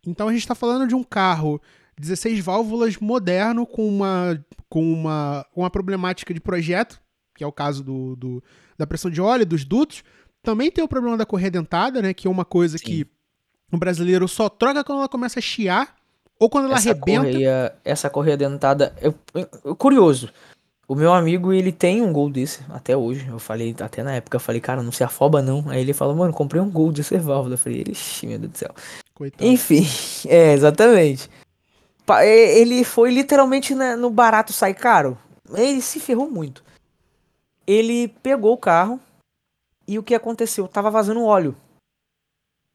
Então a gente está falando de um carro 16 válvulas moderno com uma, com uma, uma problemática de projeto, que é o caso do, do da pressão de óleo, dos dutos, também tem o problema da correia dentada, né? Que é uma coisa Sim. que o brasileiro só troca quando ela começa a chiar ou quando ela essa arrebenta. Correia, essa correia dentada. Eu, eu, curioso. O meu amigo, ele tem um gol desse até hoje. Eu falei, até na época, eu falei, cara, não se afoba não. Aí ele falou, mano, comprei um gol de válvula. Eu falei, ixi, meu Deus do céu. Coitado. Enfim, é, exatamente. Ele foi literalmente no barato sai caro. Ele se ferrou muito. Ele pegou o carro, e o que aconteceu? Tava vazando óleo.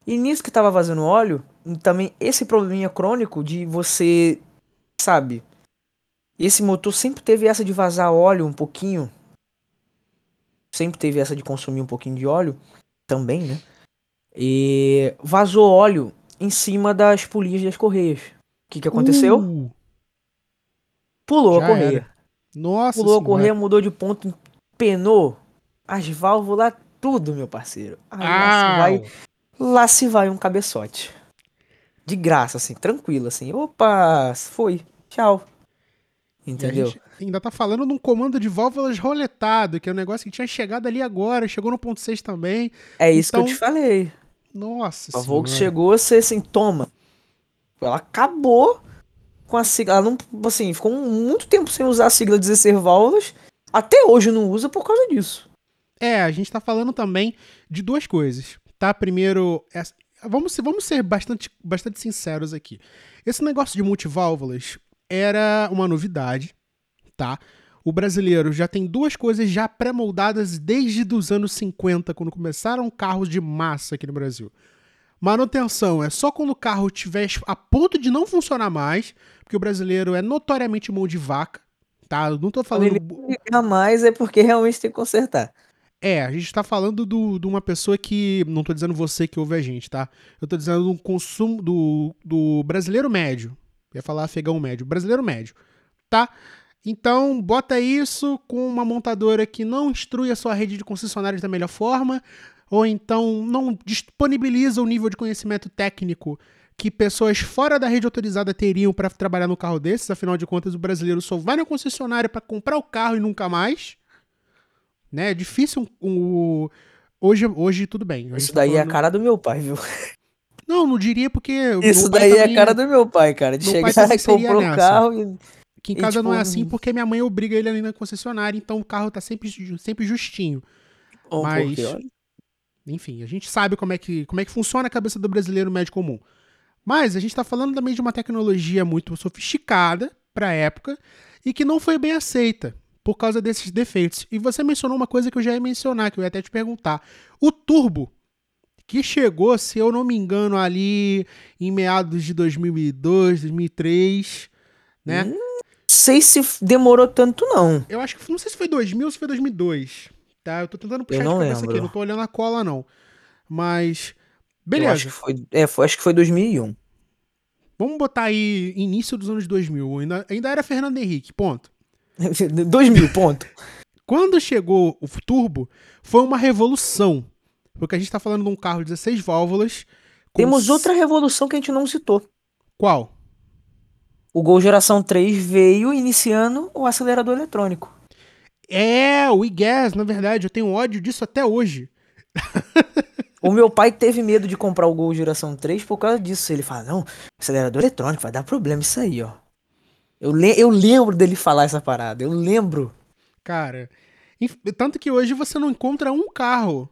E nisso que tava vazando óleo, também esse probleminha crônico de você, sabe? Esse motor sempre teve essa de vazar óleo um pouquinho. Sempre teve essa de consumir um pouquinho de óleo também, né? E vazou óleo em cima das polias das correias. O que, que aconteceu? Uh, Pulou a correia. era. nossa Pulou a senhora. correia, mudou de ponto, penou as válvulas, tudo, meu parceiro. Aí lá se vai, lá se vai um cabeçote. De graça, assim, tranquilo, assim. Opa, foi. Tchau. Entendeu? ainda tá falando de um comando de válvulas roletado, que é um negócio que tinha chegado ali agora, chegou no ponto 6 também. É isso que eu então, te falei. Nossa A senhora. Volks chegou a ser assim, toma. Ela acabou com a sigla. Ela não, assim, ficou muito tempo sem usar a sigla 16 válvulas. Até hoje não usa por causa disso. É, a gente tá falando também de duas coisas, tá? Primeiro, essa- vamos, ser- vamos ser bastante, bastante sinceros aqui. Esse negócio de multiválvulas era uma novidade, tá? O brasileiro já tem duas coisas já pré-moldadas desde os anos 50, quando começaram carros de massa aqui no Brasil. Manutenção é só quando o carro estiver a ponto de não funcionar mais, porque o brasileiro é notoriamente mão de vaca, tá? Eu não tô falando... Ele mais é porque realmente tem que consertar. É, a gente tá falando do- de uma pessoa que. Não tô dizendo você que ouve a gente, tá? Eu tô dizendo do consumo do, do brasileiro médio. Ia falar afegão médio. Brasileiro médio, tá? Então, bota isso com uma montadora que não instrui a sua rede de concessionários da melhor forma, ou então não disponibiliza o nível de conhecimento técnico que pessoas fora da rede autorizada teriam para trabalhar no carro desses. Afinal de contas, o brasileiro só vai na concessionária para comprar o carro e nunca mais. Né? É difícil um, um- hoje, hoje tudo bem. Isso tá daí é a falando- cara do meu pai, viu? Não, não diria porque. Isso meu pai daí é a também- cara do meu pai, cara. De chegar também e comprar nessa. carro e. Que em E, casa não é tipo, assim porque minha mãe obriga ele ali na concessionária, então o carro tá sempre, sempre justinho. Mas- porque, Enfim, a gente sabe como é, que, como é que funciona a cabeça do brasileiro médio comum. Mas a gente tá falando também de uma tecnologia muito sofisticada pra época e que não foi bem aceita por causa desses defeitos. E você mencionou uma coisa que eu já ia mencionar, que eu ia até te perguntar. O turbo, que chegou, se eu não me engano, ali em meados de 2002, 2003, né? Hum. Não sei se demorou tanto, não. Eu acho que não sei se foi 2000 ou se foi 2002, tá? Eu tô tentando puxar não de cabeça lembro. aqui, não tô olhando a cola não. Mas Eu beleza. acho que foi, é, foi- acho que foi 2001. Vamos botar aí início dos anos 2000. Ainda, ainda era Fernando Henrique, ponto. 2000, ponto. Quando chegou o turbo, foi uma revolução. Porque a gente tá falando de um carro de 16 válvulas. Temos outra revolução que a gente não citou. Qual? O Gol Geração 3 veio iniciando o acelerador eletrônico. É, o e-gas, na verdade, eu tenho ódio disso até hoje. O meu pai teve medo de comprar o Gol Geração 3 por causa disso. Ele fala, não, acelerador eletrônico, vai dar problema isso aí, ó. Eu, le eu lembro dele falar essa parada, eu lembro. Cara, tanto que hoje você não encontra um carro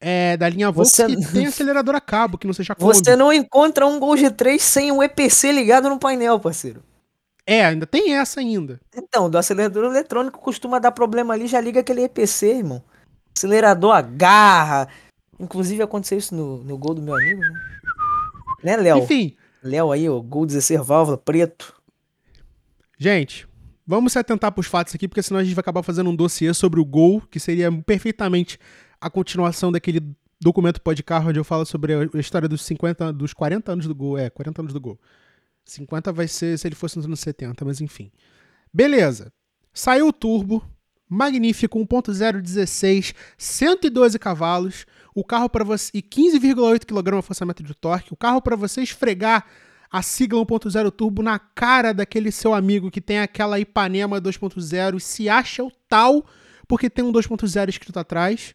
é, da linha Volks Você- que tem acelerador a cabo, que não seja Kombi. Você não encontra um Gol G3 sem um EPC ligado no painel, parceiro. É, ainda tem essa ainda. Então, do acelerador eletrônico costuma dar problema ali, já liga aquele EPC, irmão. Acelerador agarra. Inclusive aconteceu isso no, no gol do meu amigo, né? Né, Léo? Enfim, Léo aí, ó, gol 16 válvula, preto. gente, vamos se atentar pros fatos aqui, porque senão a gente vai acabar fazendo um dossiê sobre o Gol, que seria perfeitamente a continuação daquele documento pode carro onde eu falo sobre a história dos 50, dos 40 anos do Gol. É, 40 anos do Gol. 50 vai ser se ele fosse nos anos 70, mas enfim. Beleza. Saiu o turbo, magnífico, 1.0 16, 112 cavalos, o carro para você e 15,8 kg forçamento de torque, o carro para você esfregar a sigla 1.0 turbo na cara daquele seu amigo que tem aquela Ipanema 2.0 e se acha o tal porque tem um 2.0 escrito atrás.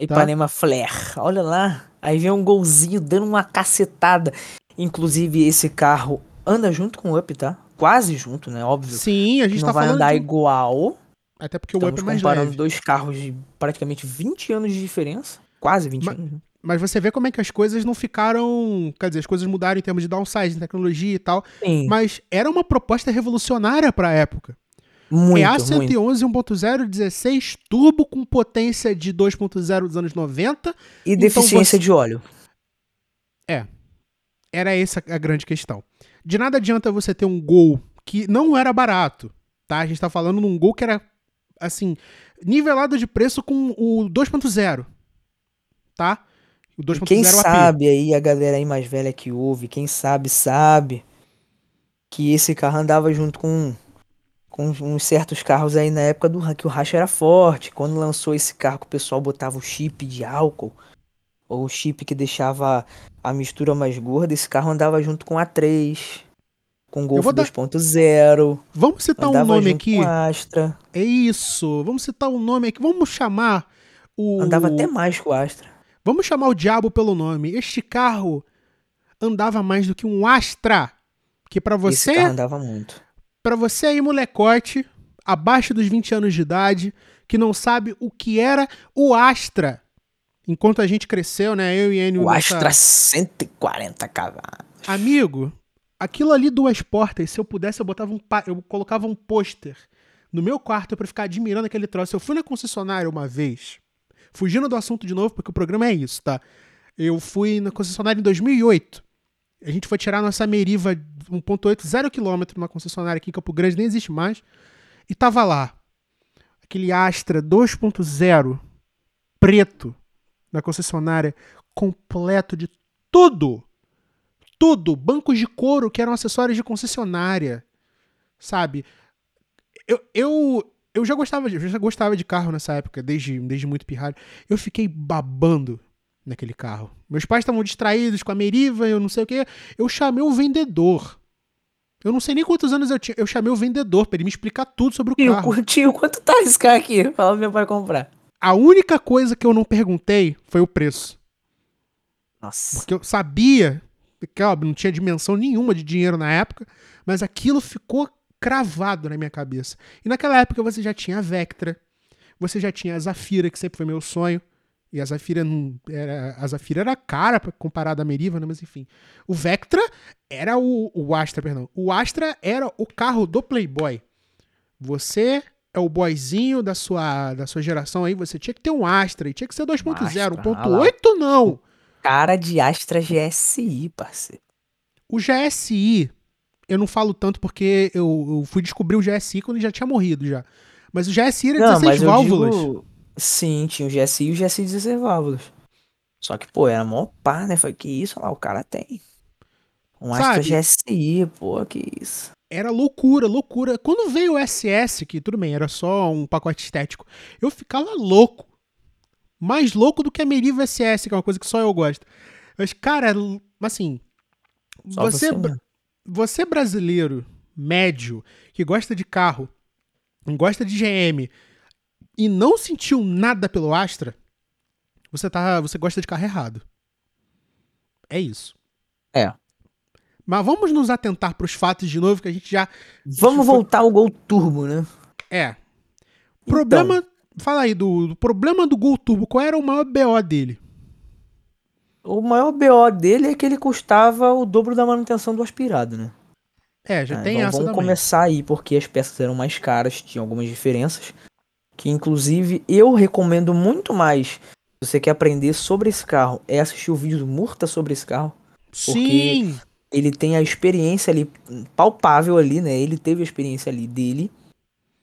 Ipanema Flare. Olha lá. Aí vem um golzinho dando uma cacetada. Inclusive, esse carro anda junto com o Up, tá? Quase junto, né? Óbvio. Sim, a gente não tá vai falando andar de... igual. até porque o Estamos Up é mais comparando leve. dois carros de praticamente 20 anos de diferença. Quase 20 Ma- anos. né? Mas você vê como é que as coisas não ficaram, quer dizer, as coisas mudaram em termos de downsizing, tecnologia e tal, Sim, mas era uma proposta revolucionária pra época. Muito, EA muito. 111 1.0 16 turbo com potência de 2.0 dos anos 90. E Então deficiência você- de óleo. era essa a grande questão. De nada adianta você ter um gol que não era barato, tá? A gente tá falando num gol que era, assim, nivelado de preço com o 2.0, tá? O 2.0 Quem sabe aí, a galera aí mais velha que ouve, quem sabe, sabe que esse carro andava junto com, com uns certos carros aí na época do que o racha era forte. Quando lançou esse carro que o pessoal botava o chip de álcool, ou o chip que deixava a mistura mais gorda, esse carro andava junto com a 3 com Golf dar... 2.0. Vamos citar um nome aqui. Astra. É isso. Vamos citar um nome aqui. Vamos chamar o. Andava até mais com o Astra. Vamos chamar o diabo pelo nome. Este carro andava mais do que um Astra. Que para você. Esse carro andava muito. Para você aí, molecote, abaixo dos 20 anos de idade, que não sabe o que era o Astra. Enquanto a gente cresceu, né? Eu e Enio. O nessa... Astra 140 cavalos. Amigo, aquilo ali duas portas, se eu pudesse, eu botava um. Eu colocava um pôster no meu quarto para ficar admirando aquele troço. Eu fui na concessionária uma vez, fugindo do assunto de novo, porque o programa é isso, tá? Eu fui na concessionária em 2008. A gente foi tirar nossa Meriva 1.8, 0 km numa concessionária aqui em Campo Grande, nem existe mais. E tava lá. Aquele Astra 2.0 preto na concessionária, completo de tudo. Tudo. Bancos de couro que eram acessórios de concessionária. Sabe? Eu, eu, eu já gostava de, já gostava de carro nessa época, desde, desde muito pirralho. Eu fiquei babando naquele carro. Meus pais estavam distraídos com a Meriva, eu não sei o que. Eu chamei o vendedor. Eu não sei nem quantos anos eu tinha. Eu chamei o vendedor para ele me explicar tudo sobre o tio, carro. Tio, quanto tá esse carro aqui? Fala meu pai comprar. A única coisa que eu não perguntei foi o preço. Nossa. Porque eu sabia que, óbvio, não tinha dimensão nenhuma de dinheiro na época, mas aquilo ficou cravado na minha cabeça. E naquela época você já tinha a Vectra, você já tinha a Zafira, que sempre foi meu sonho. E a Zafira não era, a Zafira era cara comparada à Meriva, né? mas enfim. O Vectra era o, o Astra, perdão. O Astra era o carro do Playboy. Você é o boyzinho da sua, da sua geração aí, você tinha que ter um Astra e tinha que ser 2.0, 1.8 não. Cara de Astra GSI, parceiro. O GSI, eu não falo tanto porque eu, eu fui descobrir o GSI quando ele já tinha morrido já. Mas o GSI era não, 16 válvulas. Digo... Sim, tinha o GSI e o GSI 16 válvulas. Só que, pô, era mó pá, né? Foi que isso, lá, o cara tem. Um Astra GSI, pô, que isso. Era loucura, loucura. Quando veio o SS, que tudo bem, era só um pacote estético, eu ficava louco. Mais louco do que a Meriva SS, que é uma coisa que só eu gosto. Mas, cara, assim. Só você, você, você brasileiro, médio, que gosta de carro, gosta de GM e não sentiu nada pelo Astra, você tá, você gosta de carro errado. É isso. É. Mas vamos nos atentar para os fatos de novo, que a gente já. Vamos voltar ao Gol Turbo, né? É. Problema. Então, fala aí do, do, problema do Gol Turbo. Qual era o maior BO dele? O maior BO dele é que ele custava o dobro da manutenção do aspirado, né? É, já é, tem então essa. Vamos também. começar aí, porque as peças eram mais caras, tinham algumas diferenças. Que inclusive eu recomendo muito mais. Se você quer aprender sobre esse carro, é assistir o vídeo do Murta sobre esse carro. Sim! ele tem a experiência ali, palpável ali, né? Ele teve a experiência ali dele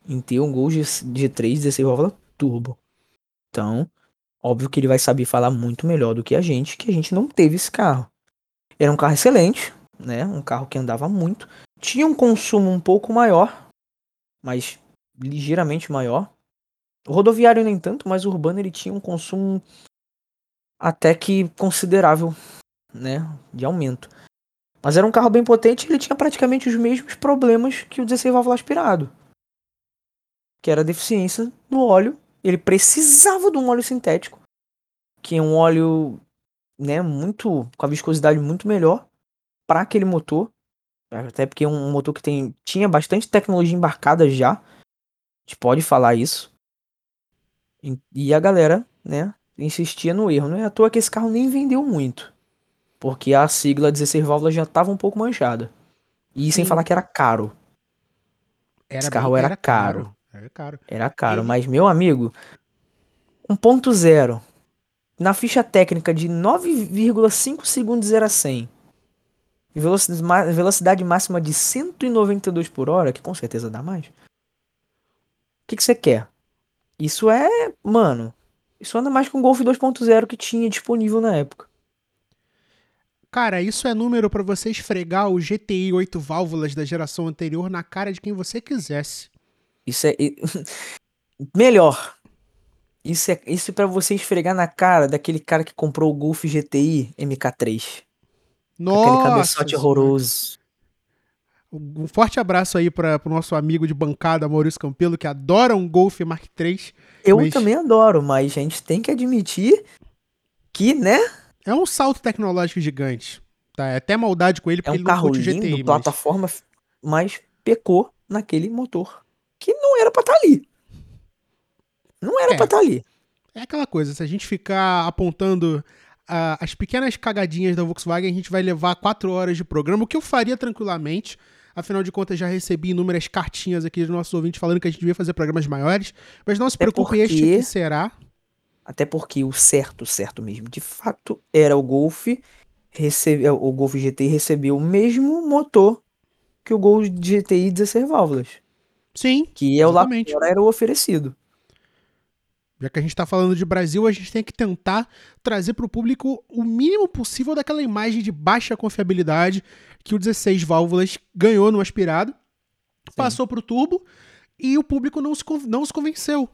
em ter um Gol G3 16 válvula turbo. Então, óbvio que ele vai saber falar muito melhor do que a gente, que a gente não teve esse carro. Era um carro excelente, né? Um carro que andava muito. Tinha um consumo um pouco maior, mas ligeiramente maior. O rodoviário nem tanto, mas o urbano ele tinha um consumo até que considerável, né, de aumento. Mas era um carro bem potente ele tinha praticamente os mesmos problemas que o 16 válvula aspirado. Que era a deficiência no óleo. Ele precisava de um óleo sintético. Que é um óleo, né, muito. com a viscosidade muito melhor para aquele motor. Até porque é um motor que tem, tinha bastante tecnologia embarcada já. A gente pode falar isso. E a galera, né, insistia no erro. Não é à toa que esse carro nem vendeu muito. Porque a sigla 16 válvulas já estava um pouco manchada. E Sim. sem falar que era caro. Era Esse carro bem, era, era caro. caro. Era caro. Era caro, e... mas meu amigo, 1.0 na ficha técnica de 9,5 segundos 0 a 100. velocidade, velocidade máxima de 192 por hora, que com certeza dá mais. O que, que você quer? Isso é, mano, isso anda mais que um Golf 2.0 que tinha disponível na época. Cara, isso é número para você esfregar o GTI 8 válvulas da geração anterior na cara de quem você quisesse. Isso é melhor. Isso é isso é para você esfregar na cara daquele cara que comprou o Golf GTI MK3. Nossa! Aquele cabeçote horroroso. Um forte abraço aí para o nosso amigo de bancada, Maurício Campelo, que adora um Golf Mark III. Eu mas... também adoro, mas a gente tem que admitir que, né? É um salto tecnológico gigante. Tá? É até maldade com ele, porque é um ele carro lindo, GTI, mas... plataforma, mas pecou naquele motor. Que não era pra estar tá ali. Não era é, pra estar tá ali. É aquela coisa, se a gente ficar apontando uh, as pequenas cagadinhas da Volkswagen, a gente vai levar quatro horas de programa, o que eu faria tranquilamente. Afinal de contas, já recebi inúmeras cartinhas aqui dos nossos ouvintes falando que a gente devia fazer programas maiores. Mas não se preocupe, porque... este será. Até porque o certo, certo mesmo, de fato, era o Golf. Recebe, o Golf GTI recebeu o mesmo motor que o Golf GTI 16 válvulas. Sim. Que é o lá era o oferecido. Já que a gente está falando de Brasil, a gente tem que tentar trazer para o público o mínimo possível daquela imagem de baixa confiabilidade que o 16 válvulas ganhou no aspirado, Sim. passou para o turbo e o público não se, não se convenceu.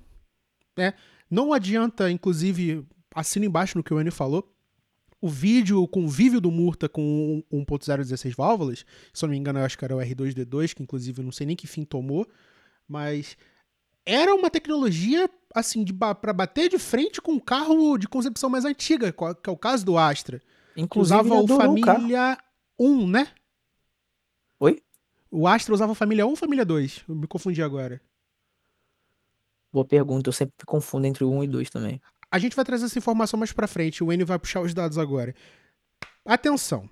Né? Não adianta, inclusive, assina embaixo no que o Enio falou, o vídeo, o convívio do Murta com 1.0 16 válvulas, se eu não me engano, eu acho que era o R2D2, que inclusive eu não sei nem que fim tomou, mas era uma tecnologia assim para bater de frente com um carro de concepção mais antiga, que é o caso do Astra. Inclusive usava o Família 1, né? Oi? O Astra usava Família 1 ou Família 2? Eu me confundi agora. Boa pergunta, eu sempre confundo entre o 1 e 2 também. A gente vai trazer essa informação mais pra frente, o Enio vai puxar os dados agora. Atenção,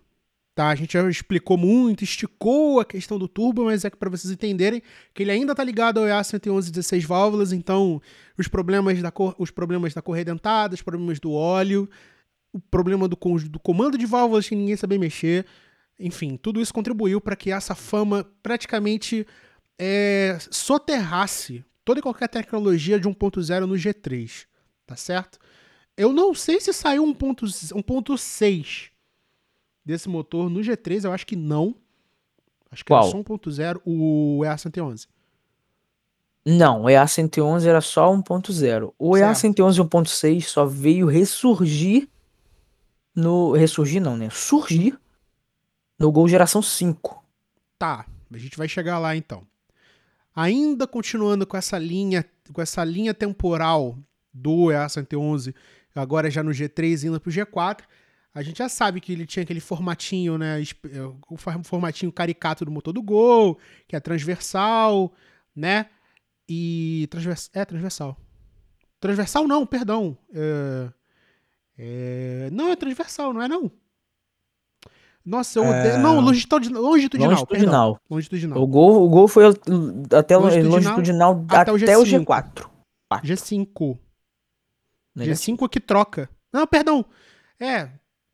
tá? A gente já explicou muito, esticou a questão do turbo, mas é para vocês entenderem que ele ainda tá ligado ao EA111 16 válvulas, então os problemas da cor, os problemas da correia os problemas do óleo, o problema do, do comando de válvulas que ninguém sabia mexer, enfim, tudo isso contribuiu para que essa fama praticamente é, soterrasse toda e qualquer tecnologia de 1.0 no G3, tá certo? Eu não sei se saiu 1.6 desse motor no G3, eu acho que não. Acho que Qual? era só 1.0, o EA111. Não, o EA111 era só 1.0. O EA111 1.6 só veio ressurgir no. Ressurgir não, né? Surgir no Gol Geração 5. Tá, a gente vai chegar lá então. Ainda continuando com essa linha, com essa linha temporal do EA111, agora já no G3 indo pro G4, a gente já sabe que ele tinha aquele formatinho, né, é, o formatinho caricato do motor do Gol, que é transversal, né? E transvers, é transversal. Transversal não, perdão. É, é, não é transversal, não é não. Nossa, eu odeio. É... Não, longitudinal. Longitudinal. longitudinal. longitudinal. O, gol, o gol foi até longitudinal, longitudinal até, o, G5. o G4. G5. Negativo. G5 é que troca. Não, perdão. É,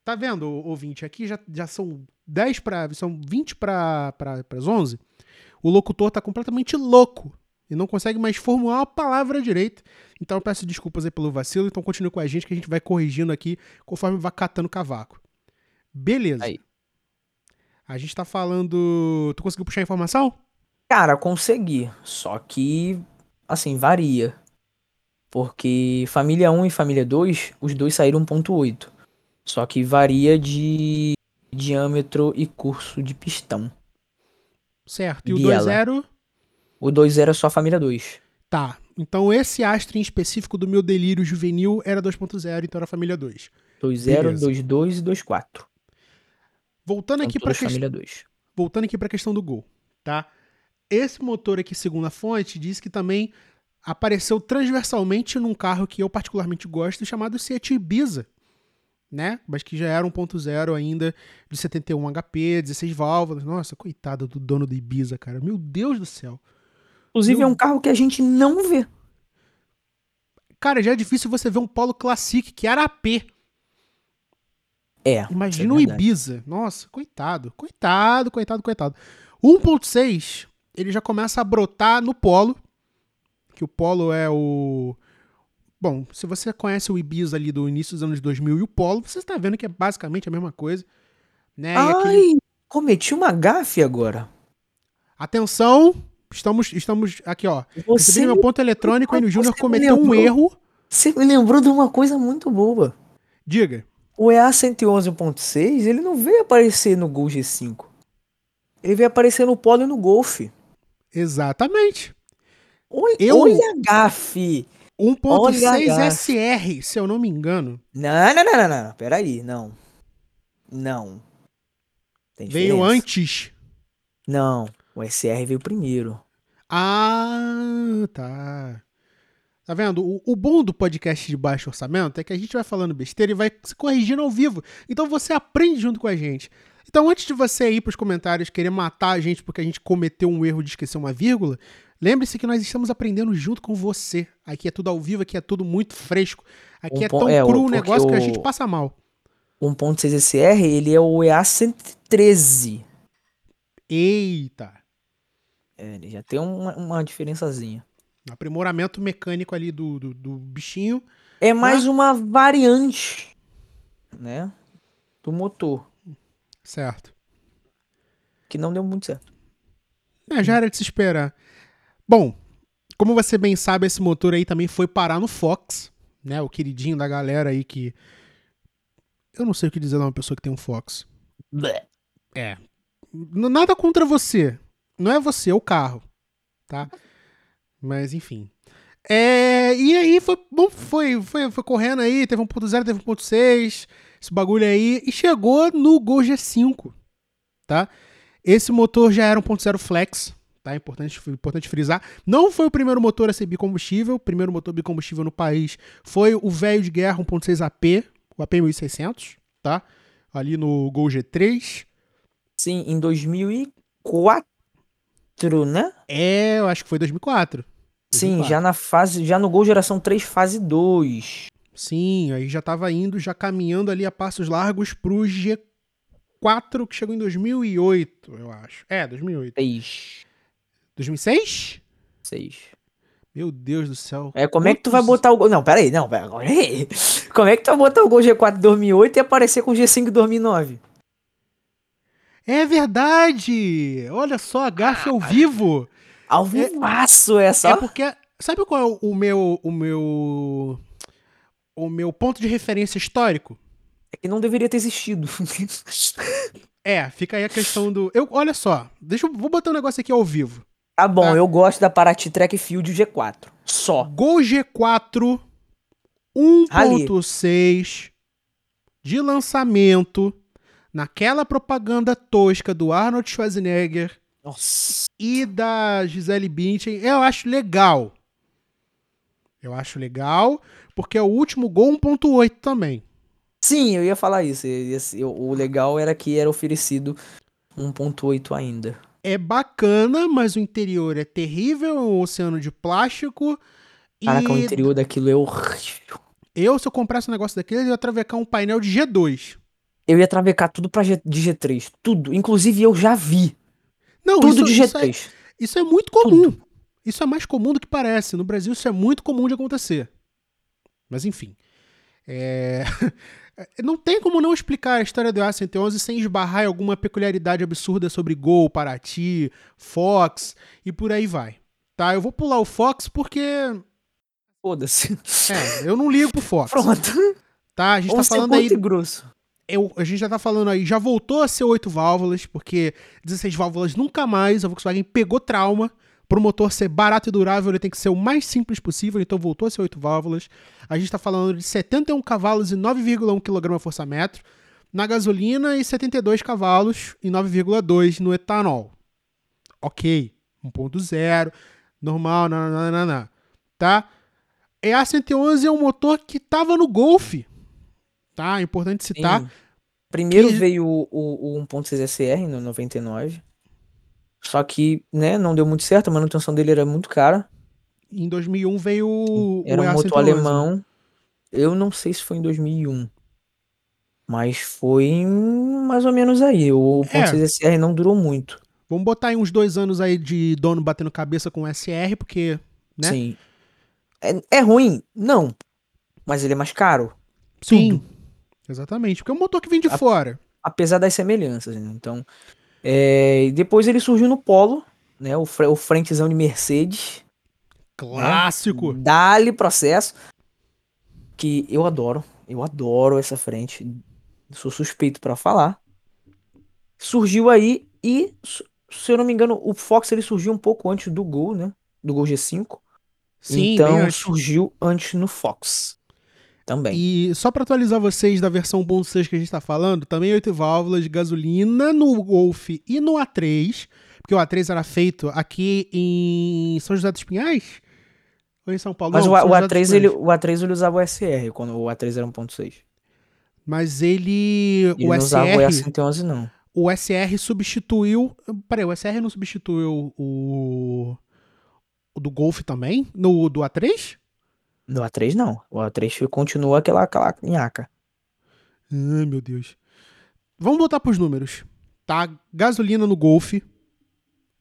tá vendo, ouvinte? Aqui já, já são 10 para. São 20 para as 11. O locutor tá completamente louco e não consegue mais formular uma palavra direito. Então eu peço desculpas aí pelo vacilo. Então continue com a gente que a gente vai corrigindo aqui conforme vai catando cavaco. Beleza. Aí. A gente tá falando. Tu conseguiu puxar a informação? Cara, consegui. Só que, assim, varia. Porque família 1 e família 2, os dois saíram 1.8. Só que varia de diâmetro e curso de pistão. Certo. E o 2.0? O 2.0 é só família 2. Tá. Então esse astro em específico do meu delírio juvenil era 2.0, então era família 2. 2.0, 2.2 e 2.4. Voltando aqui para família 2. Voltando aqui para a questão do Gol, tá? Esse motor aqui, segundo a fonte, diz que também apareceu transversalmente num carro que eu particularmente gosto, chamado Seat Ibiza, né? Mas que já era 1.0 ainda, de 71 HP, 16 válvulas. Nossa, coitada do dono do Ibiza, cara. Meu Deus do céu. Inclusive Meu... é um carro que a gente não vê. Cara, já é difícil você ver um Polo Classic, que era AP. É. Imagina o é verdade. Ibiza. Nossa, coitado, coitado, coitado, coitado. O 1.6, ele já começa a brotar no Polo, que o Polo é o... Bom, se você conhece o Ibiza ali do início dos anos 2000 e o Polo, você está vendo que é basicamente a mesma coisa. Né? E Ai, aquele- cometi uma gafe agora. Atenção, estamos, estamos aqui, ó. Você Recebi meu me, ponto eletrônico, no Você Júnior me cometeu um lembrou. erro. você me lembrou de uma coisa muito boa. Diga. O EA 111.6, ele não veio aparecer no Gol G5. Ele veio aparecer no Polo e no Golf. Exatamente. Oi, Eu- Olha a gafe. 1.6 Olha, SR, se eu não me engano. Não, não, não, não, não. Peraí, não. Não. Veio antes. Não, o SR veio primeiro. Ah, tá. Tá vendo? O, o bom do podcast de baixo orçamento é que a gente vai falando besteira e vai se corrigindo ao vivo. Então você aprende junto com a gente. Então, antes de você ir pros comentários querer matar a gente porque a gente cometeu um erro de esquecer uma vírgula, lembre-se que nós estamos aprendendo junto com você. Aqui é tudo ao vivo, aqui é tudo muito fresco. Aqui Um é tão é, o- cru o negócio que a o- gente passa mal. 1.6 SR, ele é o EA 113. Eita! É, ele já tem uma, uma diferençazinha. Aprimoramento mecânico ali do, do, do bichinho. É mais uma variante, né? Do motor, Certo. que não deu muito certo. É, já era de se esperar. Bom, como você bem sabe, esse motor aí também foi parar no Fox, né? O queridinho da galera aí que. Eu não sei o que dizer de uma pessoa que tem um Fox. É. Nada contra você. Não é você, é o carro. Tá? Mas enfim. É, e aí foi, bom, foi, foi, foi correndo aí, teve 1.0, teve 1.6, esse bagulho aí, e chegou no Gol G5, tá? Esse motor já era 1.0 flex, tá? Importante, importante frisar. Não foi o primeiro motor a ser bicombustível, o primeiro motor bicombustível no país foi o velho de guerra 1.6 AP, o AP 1600, tá? Ali no Gol G3. Sim, em 2004, né? É, eu acho que foi 2004. Sim, 2004. já na fase, já no Gol Geração 3, fase 2. Sim, aí já tava indo, já caminhando ali a passos largos pro G4, que chegou em 2008, eu acho. É, 2008. 6. 2006? 6. Meu Deus do céu. É, como é que tu vai Quantos- botar o Gol... Não, peraí, não, peraí. Como é que tu vai botar o Gol G4 em 2008 e aparecer com o G5 em 2009? É verdade! Olha só, a gafe ao vivo. Ao vivaço essa, É porque. Sabe qual é o meu. O meu. O meu ponto de referência histórico? É que não deveria ter existido. É, fica aí a questão do. Eu, olha só, deixa eu. Vou botar um negócio aqui ao vivo. Tá bom, Tá. eu gosto da Paraty Track Field G4. Só. Gol G4 1.6 de lançamento naquela propaganda tosca do Arnold Schwarzenegger Nossa. e da Gisele Bündchen, eu acho legal. Eu acho legal, porque é o último gol 1.8 também. Sim, eu ia falar isso. o legal era que era oferecido 1.8 ainda. É bacana, mas o interior é terrível, é um oceano de plástico. Caraca, o e interior daquilo é horrível. eu, se eu comprasse um negócio daquele, eu ia travecar um painel de G2. Eu ia travecar tudo pra G, de G3. Tudo. Inclusive, eu já vi. Não, tudo isso, de isso é, G3. isso é muito comum. Isso é mais comum do que parece. No Brasil, isso é muito comum de acontecer. Mas, enfim. É... Não tem como não explicar a história do A111 sem esbarrar em alguma peculiaridade absurda sobre Gol, Paraty, Fox e por aí vai. Tá? Eu vou pular o Fox porque. Foda-se. É, eu não ligo pro Fox. Pronto. Tá? A gente tá Vamos ser falando aí grosso. eu- a gente já tá falando aí, já voltou a ser oito válvulas, porque 16 válvulas nunca mais, a Volkswagen pegou trauma. Pro motor ser barato e durável, ele tem que ser o mais simples possível, então voltou a ser oito válvulas. A gente tá falando de 71 cavalos e 9,1 kgfm na gasolina e 72 cavalos e 9,2 no etanol. Ok, 1.0, normal, nananana, tá? E a 111 é um motor que tava no Golf, tá? É importante citar. Sim. Primeiro Que- veio o, o, o 1.6 SR no 99. Só que, né, não deu muito certo. A manutenção dele era muito cara. Em 2001 veio o Era um EA111, motor né? alemão. Eu não sei se foi em 2001. Mas foi mais ou menos aí. O É. 1.6 SR não durou muito. Vamos botar aí uns dois anos aí de dono batendo cabeça com o SR, porque, né? Sim. É, é ruim? Não. Mas ele é mais caro. Sim. Exatamente. Porque é um motor que vem de A- fora. apesar das semelhanças, né? Então, é, e depois ele surgiu no Polo, né? O, fre- o frentezão de Mercedes. Clássico. Dá-lhe processo. Que eu adoro. Eu adoro essa frente. Sou suspeito pra falar. Surgiu aí e, se eu não me engano, o Fox ele surgiu um pouco antes do Gol, né? Do Gol G5. Sim, então surgiu antes no Fox. Também. E só pra atualizar vocês da versão 1.6 que a gente tá falando, também 8 válvulas de gasolina no Golf e no A3, porque o A3 era feito aqui em São José dos Pinhais? Ou em São Paulo? Mas Não, o, A- São o José dos A3 ele, o A3 ele usava o SR quando o A3 era 1.6. Mas ele. Ele o não usava o SR. EA111 não. O SR substituiu. Peraí, o SR não substituiu o. O do Golf também? No do A3? No A3 não. O A3 continua aquela, aquela nhaca. Ai, meu Deus. Vamos voltar pros números. Tá? Gasolina no Golf.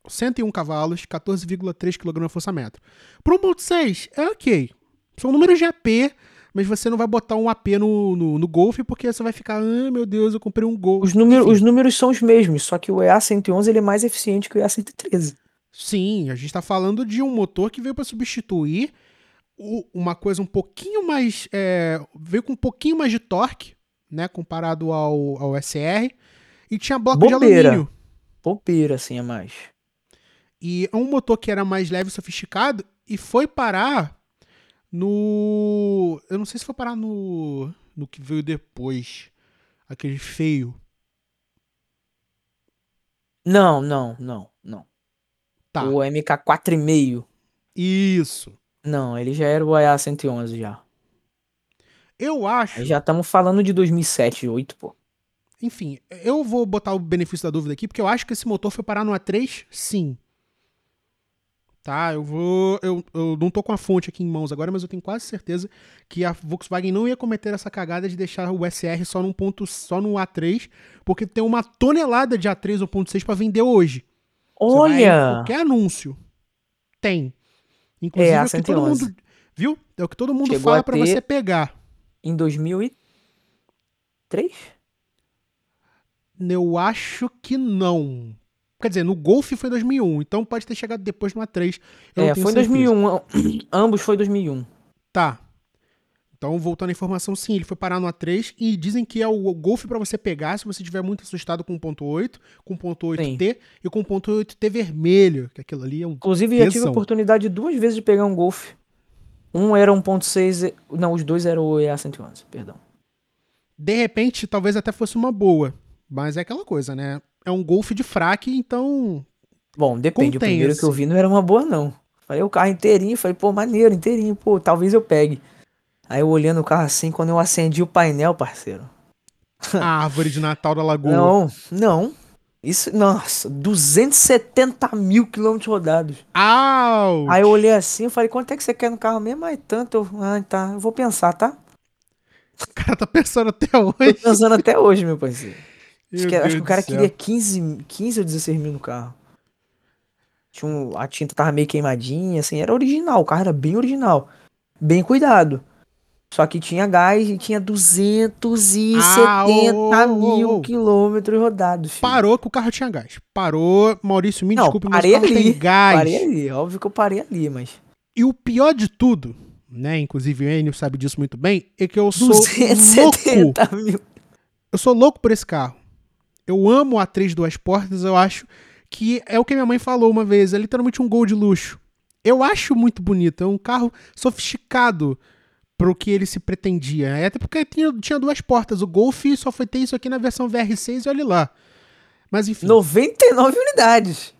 101 cavalos, 14,3 kg força-metro. Pro 1.6, é ok. São números de AP, mas você não vai botar um AP no, no, no Golf porque você vai ficar, ah, meu Deus, eu comprei um Golf. Os, número, os números são os mesmos, só que o EA111 ele é mais eficiente que o EA113. Sim, a gente está falando de um motor que veio para substituir uma coisa um pouquinho mais. é, veio com um pouquinho mais de torque, né? Comparado ao, ao SR. E tinha bloco de Bobeira. alumínio. Bobeira, assim, é mais. E é um motor que era mais leve e sofisticado e foi parar no. Eu não sei se foi parar no. No que veio depois. Aquele feio. Não, não, não, não. Tá. O MK4,5. Isso. Não, ele já era o EA111 já. Eu acho. Já estamos falando de 2007, 2008, pô. Enfim, eu vou botar o benefício da dúvida aqui, porque eu acho que esse motor foi parar no A3, sim. Tá, eu vou. Eu, eu não tô com a fonte aqui em mãos agora, mas eu tenho quase certeza que a Volkswagen não ia cometer essa cagada de deixar o SR só num ponto, só no A3, porque tem uma tonelada de A3 ou ponto 6 para vender hoje. Olha! qualquer anúncio. Tem. Inclusive, É, é, a o que todo 111. mundo. Viu? É o que todo mundo Chegou fala para você pegar. Em 2003? Eu acho que não. Quer dizer, no Golf foi em 2001, então pode ter chegado depois no A3. Eu não É, foi em certeza. 2001. Ambos foi 2001. Tá. Então, voltando à informação, sim, ele foi parar no A3 e dizem que é o Golf para você pegar se você estiver muito assustado com o ponto 8, com o ponto 8T e com o ponto 8T vermelho, que aquilo ali é um... Inclusive, já tive a Tesão. oportunidade duas vezes de pegar um Golf. Um era 1.6, e- não, os dois eram o EA111, perdão. De repente, talvez até fosse uma boa, mas é aquela coisa, né? É um Golf de fraque, então... Bom, depende, o primeiro que eu vi não era uma boa não. Falei o carro inteirinho, falei, pô, maneiro, inteirinho, pô, talvez eu pegue. Aí eu olhando o carro assim, quando eu acendi o painel, parceiro. A árvore de Natal da Lagoa. Não, não. Isso, nossa, 270 mil quilômetros rodados. Au! Aí eu olhei assim, eu falei, quanto é que você quer no carro mesmo? Aí tanto, eu, ah, tá, eu vou pensar, tá? O cara tá pensando até Tô hoje. pensando até hoje, meu parceiro. Acho que, acho que o cara queria 15, 15 ou 16 mil no carro. Tinha um- a tinta tava meio queimadinha, assim, era original, o carro era bem original. Bem cuidado. Só que tinha gás e tinha 270 Ah, ô, mil ô. quilômetros rodados. filho. Parou que o carro tinha gás. Parou, Maurício, me Não, desculpe, mas carro ali. tem gás. Parei ali, óbvio que eu parei ali, mas. E o pior de tudo, né? Inclusive o Enio sabe disso muito bem, é que eu sou louco. 270 mil. Eu sou louco por esse carro. Eu amo a A3 duas portas, eu acho que é o que minha mãe falou uma vez, é literalmente um gol de luxo. Eu acho muito bonito, é um carro sofisticado pro que ele se pretendia. É Até porque tinha, tinha duas portas, o Golf só foi ter isso aqui na versão VR6 e olha lá. Mas enfim. 99 unidades.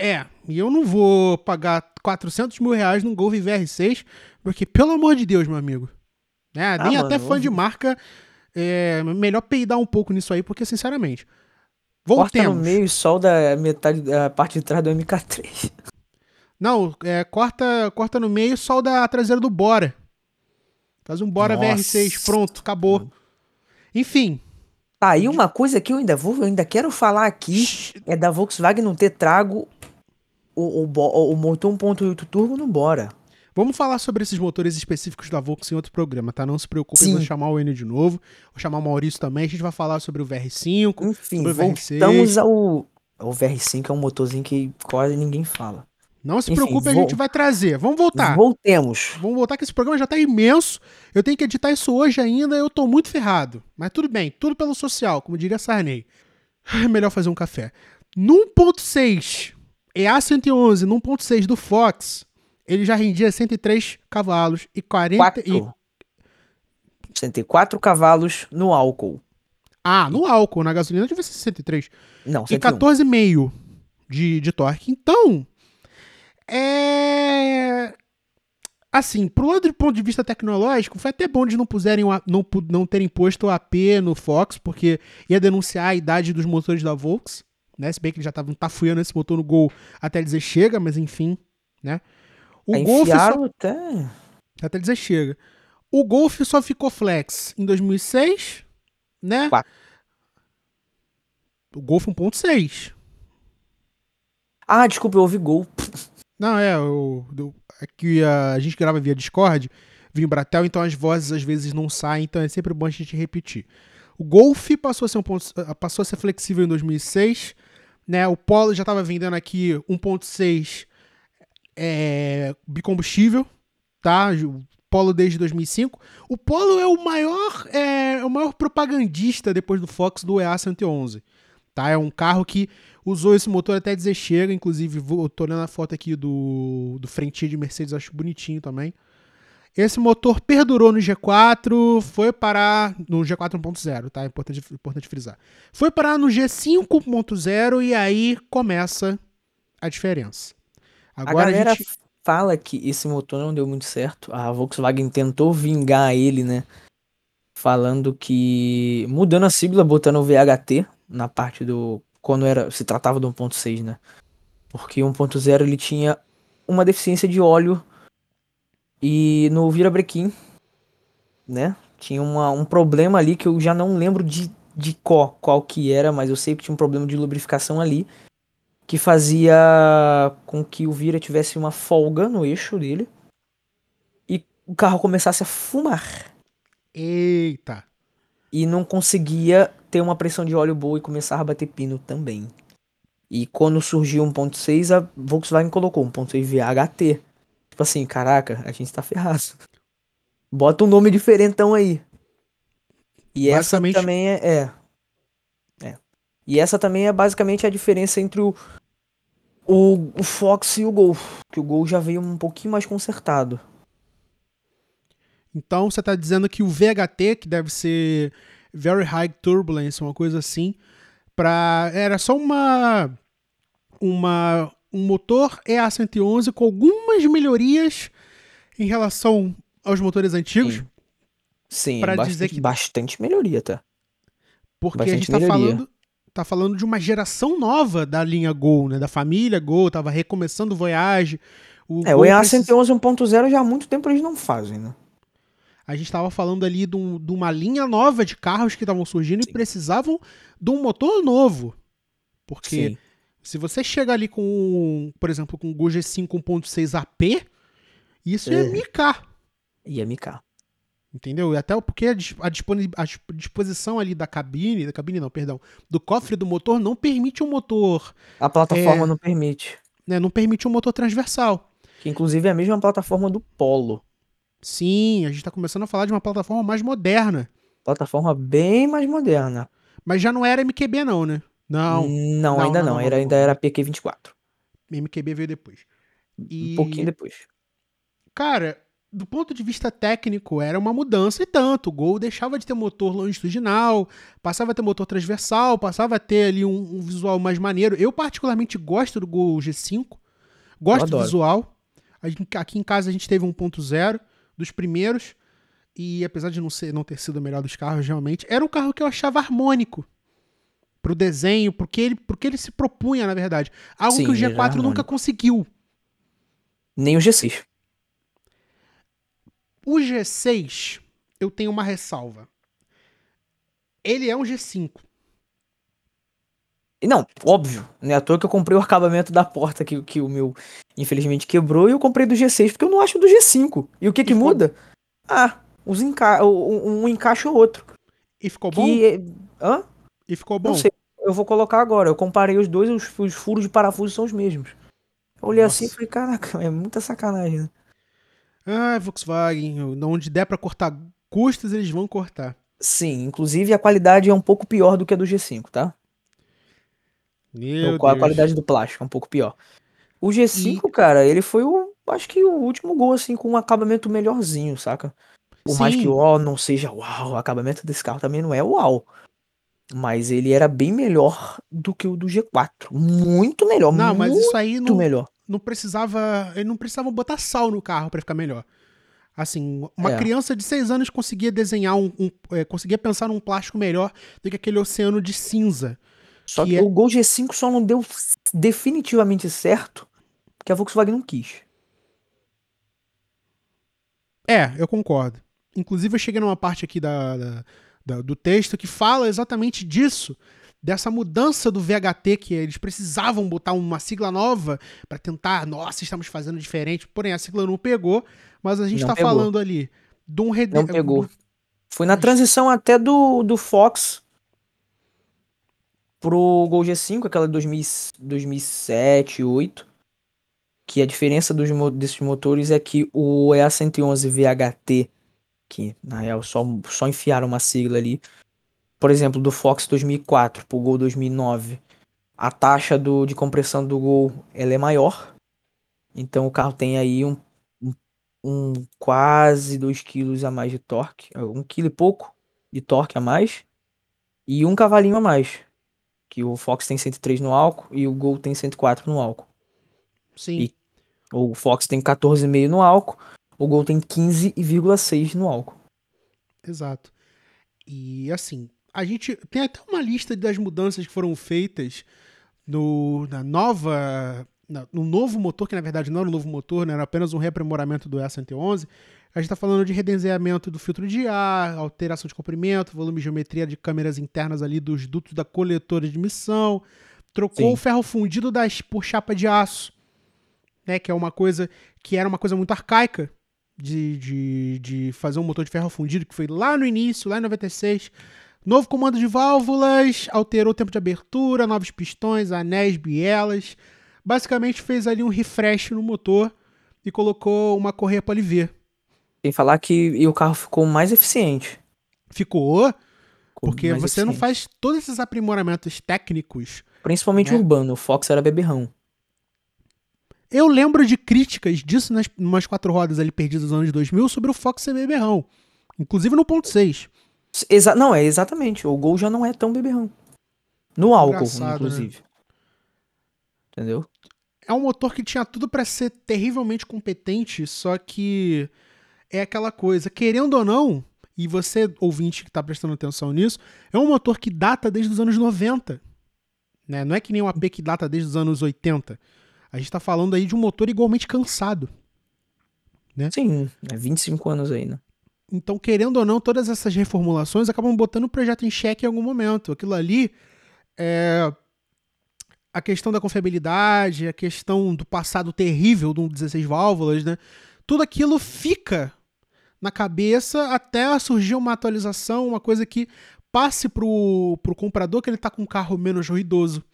É, e eu não vou pagar 400 mil reais num Golf VR6, porque, pelo amor de Deus, meu amigo. É, nem mano, até fã de marca, é melhor peidar um pouco nisso aí, porque, sinceramente, Corta no voltemos. meio e solda metade da parte de trás do MK3. Não, é, corta, corta no meio e solda a traseira do Bora. Faz um Bora Nossa. VR6, pronto, acabou. Enfim, Tá aí uma coisa que eu ainda vou, eu ainda quero falar aqui, é da Volkswagen não ter trago o, o, o, o motor 1.8 turbo no Bora. Vamos falar sobre esses motores específicos da Volkswagen em outro programa, tá? Não se preocupe, Sim. eu vou chamar o Enio de novo, vou chamar o Maurício também, a gente vai falar sobre o VR5, Enfim, sobre o VR6. voltamos ao. O VR5 é um motorzinho que quase ninguém fala. Não se Enfim, preocupe, a gente vai trazer. Vamos voltar. Voltemos. Vamos voltar que esse programa já tá imenso. Eu tenho que editar isso hoje ainda, eu tô muito ferrado. Mas tudo bem, tudo pelo social, como diria Sarney. É melhor fazer um café. No 1.6, EA111, no 1.6 do Fox, ele já rendia 103 cavalos e 40 e 4. 104 cavalos no álcool. Ah, no álcool, na gasolina devia ser 63. Não, E 101. 14,5 de, de torque. Então, é. Assim, pro lado do ponto de vista tecnológico, foi até bom de não puserem o não, não terem posto o AP no Fox, porque ia denunciar a idade dos motores da Volks, né? Se bem que eles já estavam tafuiando esse motor no Gol até dizer chega, mas enfim, né? O Aí Golf só até. até dizer chega. O Golf só ficou flex em 2006, né? Quatro. O Golf 1.6. Ah, desculpa, eu ouvi gol. Não, é, o, do- é que a, a gente grava via Discord, via Embratel, então as vozes às vezes não saem, então é sempre bom a gente repetir. O Golf passou a ser, um ponto, passou a ser flexível em 2006, né? O Polo já estava vendendo aqui 1.6 é, bicombustível, tá? O Polo desde 2005. O Polo é o maior, é, o maior propagandista depois do Fox do EA111, tá? É um carro que usou esse motor até dizer chega, inclusive tô olhando a foto aqui do, do frentinho de Mercedes, acho bonitinho também. Esse motor perdurou no G4, foi parar no G4 1.0, tá? Importante, importante frisar. Foi parar no G5 1.0 e aí começa a diferença. Agora a galera a gente... fala que esse motor não deu muito certo. A Volkswagen tentou vingar ele, né? Falando que. Mudando a sigla, botando o VHT na parte do. Quando era. Se tratava do 1.6, né? Porque 1.0 ele tinha uma deficiência de óleo e no virabrequim, né? Tinha uma, um problema ali que eu já não lembro de, de qual, qual que era, mas eu sei que tinha um problema de lubrificação ali que fazia com que o Vira tivesse uma folga no eixo dele e o carro começasse a fumar Eita! E não conseguia ter uma pressão de óleo boa e começar a bater pino também. E quando surgiu 1.6, a Volkswagen colocou 1.6 VHT. Tipo assim, caraca, a gente tá ferrado. Bota um nome diferentão aí. E essa também é, é. É. E essa também é basicamente a diferença entre o, o, o Fox e o Gol. Que o Gol já veio um pouquinho mais consertado. Então você está dizendo que o VHT, que deve ser Very High Turbulence, uma coisa assim, pra, era só uma, uma um motor EA111 com algumas melhorias em relação aos motores antigos, Sim. Sim, Pra bastante, dizer que- bastante melhoria, tá? porque a bastante gente está falando tá falando de uma geração nova da linha Gol, né, da família Gol, tava recomeçando o Voyage. O É, o Gol EA precis- 111 1.0 já há muito tempo eles não fazem, né? A gente estava falando ali de, um- de uma linha nova de carros que estavam surgindo Sim. e precisavam de um motor novo. Porque Sim. se você chega ali com, por exemplo, com o Gol G5 1.6 AP, isso é É. micar, E MK. entendeu? E até porque a, a disponi- a dis- disposição ali da cabine, da cabine não, perdão, do cofre do motor não permite um motor, A plataforma É. não permite. né, não permite um motor transversal. Que inclusive é a mesma plataforma do Polo. Sim, a gente está começando a falar de uma plataforma mais moderna, Plataforma bem mais moderna. mas já não era MQB não, né? Não, Não, Não, ainda não, não. era, ainda era PQ24. MQB veio depois. E, Um pouquinho depois. cara, do ponto de vista técnico, era uma mudança e tanto. O Gol deixava de ter motor longitudinal, passava a ter motor transversal, passava a ter ali um, um visual mais maneiro. Eu, particularmente, gosto do Gol G5, gosto do visual. Gente- Aqui em casa a gente teve um 1.0 dos primeiros, e apesar de não, ser, não ter sido o melhor dos carros, realmente, era um carro que eu achava harmônico. Pro desenho, porque ele, porque ele se propunha, na verdade. Algo Sim, que o ele era G4 nunca conseguiu. Nem o G6. O G6, eu tenho uma ressalva. Ele é um G5. E Não, óbvio, não é à toa que eu comprei o acabamento da porta que, que o meu, infelizmente, quebrou e eu comprei do G6, porque eu não acho do G5. E o que que muda? Ah, os enca um, um encaixa ou outro. E ficou bom? Que... é- Hã? E ficou bom? Não sei. Eu vou colocar agora. Eu comparei os dois, os, os furos de parafuso são os mesmos. Eu olhei assim e Nossa. falei, caraca, é muita sacanagem, né? Ah, Volkswagen, onde der pra cortar custos, eles vão cortar. Sim, inclusive a qualidade é um pouco pior do que a do G5, tá? Meu Então, qual a Deus. qualidade do plástico? É um pouco pior. O G5, cara, ele foi o. Acho que o último gol, assim, com um acabamento melhorzinho, saca? Por mais Sim. que o uau não seja uau, o acabamento desse carro também não é uau. Mas ele era bem melhor do que o do G4. Muito melhor, Não, mas muito isso aí não, melhor. não precisava. Ele não precisava botar sal no carro pra ficar melhor. Assim, uma É. criança de 6 anos conseguia desenhar um. um- é, conseguia pensar num plástico melhor do que aquele oceano de cinza. Só que que é- o Gol G5 só não deu definitivamente certo porque a Volkswagen não quis. É, eu concordo. Inclusive, eu cheguei numa parte aqui da, da- da- do texto que fala exatamente disso. Dessa mudança do VHT, que eles precisavam botar uma sigla nova pra tentar, nossa, estamos fazendo diferente. Porém, a sigla não pegou, mas a gente Não tá pegou. falando ali de um rede- Não pegou. Foi na transição até do, do Fox pro Gol G5, aquela de 2000 2007, 2008. Que a diferença dos, desses motores é que o EA111 VHT, que na real só, só enfiaram uma sigla ali, por exemplo, do Fox 2004 pro Gol 2009, a taxa do, de compressão do Gol ela é maior. Então o carro tem aí um, um, um quase 2 kg a mais de torque, um quilo e pouco de torque a mais e um cavalinho a mais. Que o Fox tem 103 no álcool e o Gol tem 104 no álcool. Sim. E- O Fox tem 14,5 no álcool, o Gol tem 15,6 no álcool. Exato. E assim, a gente tem até uma lista das mudanças que foram feitas no, na nova. no novo motor, que na verdade não era um novo motor, né, era apenas um reaprimoramento do E111. A gente está falando de redesenhamento do filtro de ar, alteração de comprimento, volume e geometria de câmeras internas ali dos dutos da coletora de emissão. Trocou Sim. o ferro fundido das, por chapa de aço, né, que é uma coisa que era uma coisa muito arcaica de, de, de fazer um motor de ferro fundido, que foi lá no início, lá em 96. Novo comando de válvulas, alterou o tempo de abertura, novos pistões, anéis, bielas. Basicamente fez ali um refresh no motor e colocou uma correia poliver. Tem que falar que e o carro ficou mais eficiente. Ficou, Ficou porque você não eficiente. faz todos esses aprimoramentos técnicos. Principalmente né? urbano, o Fox era beberrão. Eu lembro de críticas disso nas umas quatro rodas ali perdidas nos anos 2000 sobre o Fox ser beberrão. Inclusive no ponto 6. Exa não, é exatamente. O Gol já não é tão beberrão. No álcool, Engraçado, né? inclusive. Entendeu? é um motor que tinha tudo pra ser terrivelmente competente, só que é aquela coisa, querendo ou não, e você, ouvinte que tá prestando atenção nisso, é um motor que data desde os anos 90. Né? Não é que nem um AP que data desde os anos 80. A gente tá falando aí de um motor igualmente cansado. Sim, é 25 anos aí, né? Então, querendo ou não, todas essas reformulações acabam botando o projeto em xeque em algum momento. Aquilo ali é a questão da confiabilidade, a questão do passado terrível de um 16 válvulas, né? Tudo aquilo fica na cabeça até surgir uma atualização, uma coisa que passe pro, pro comprador que ele tá com um carro menos ruidoso,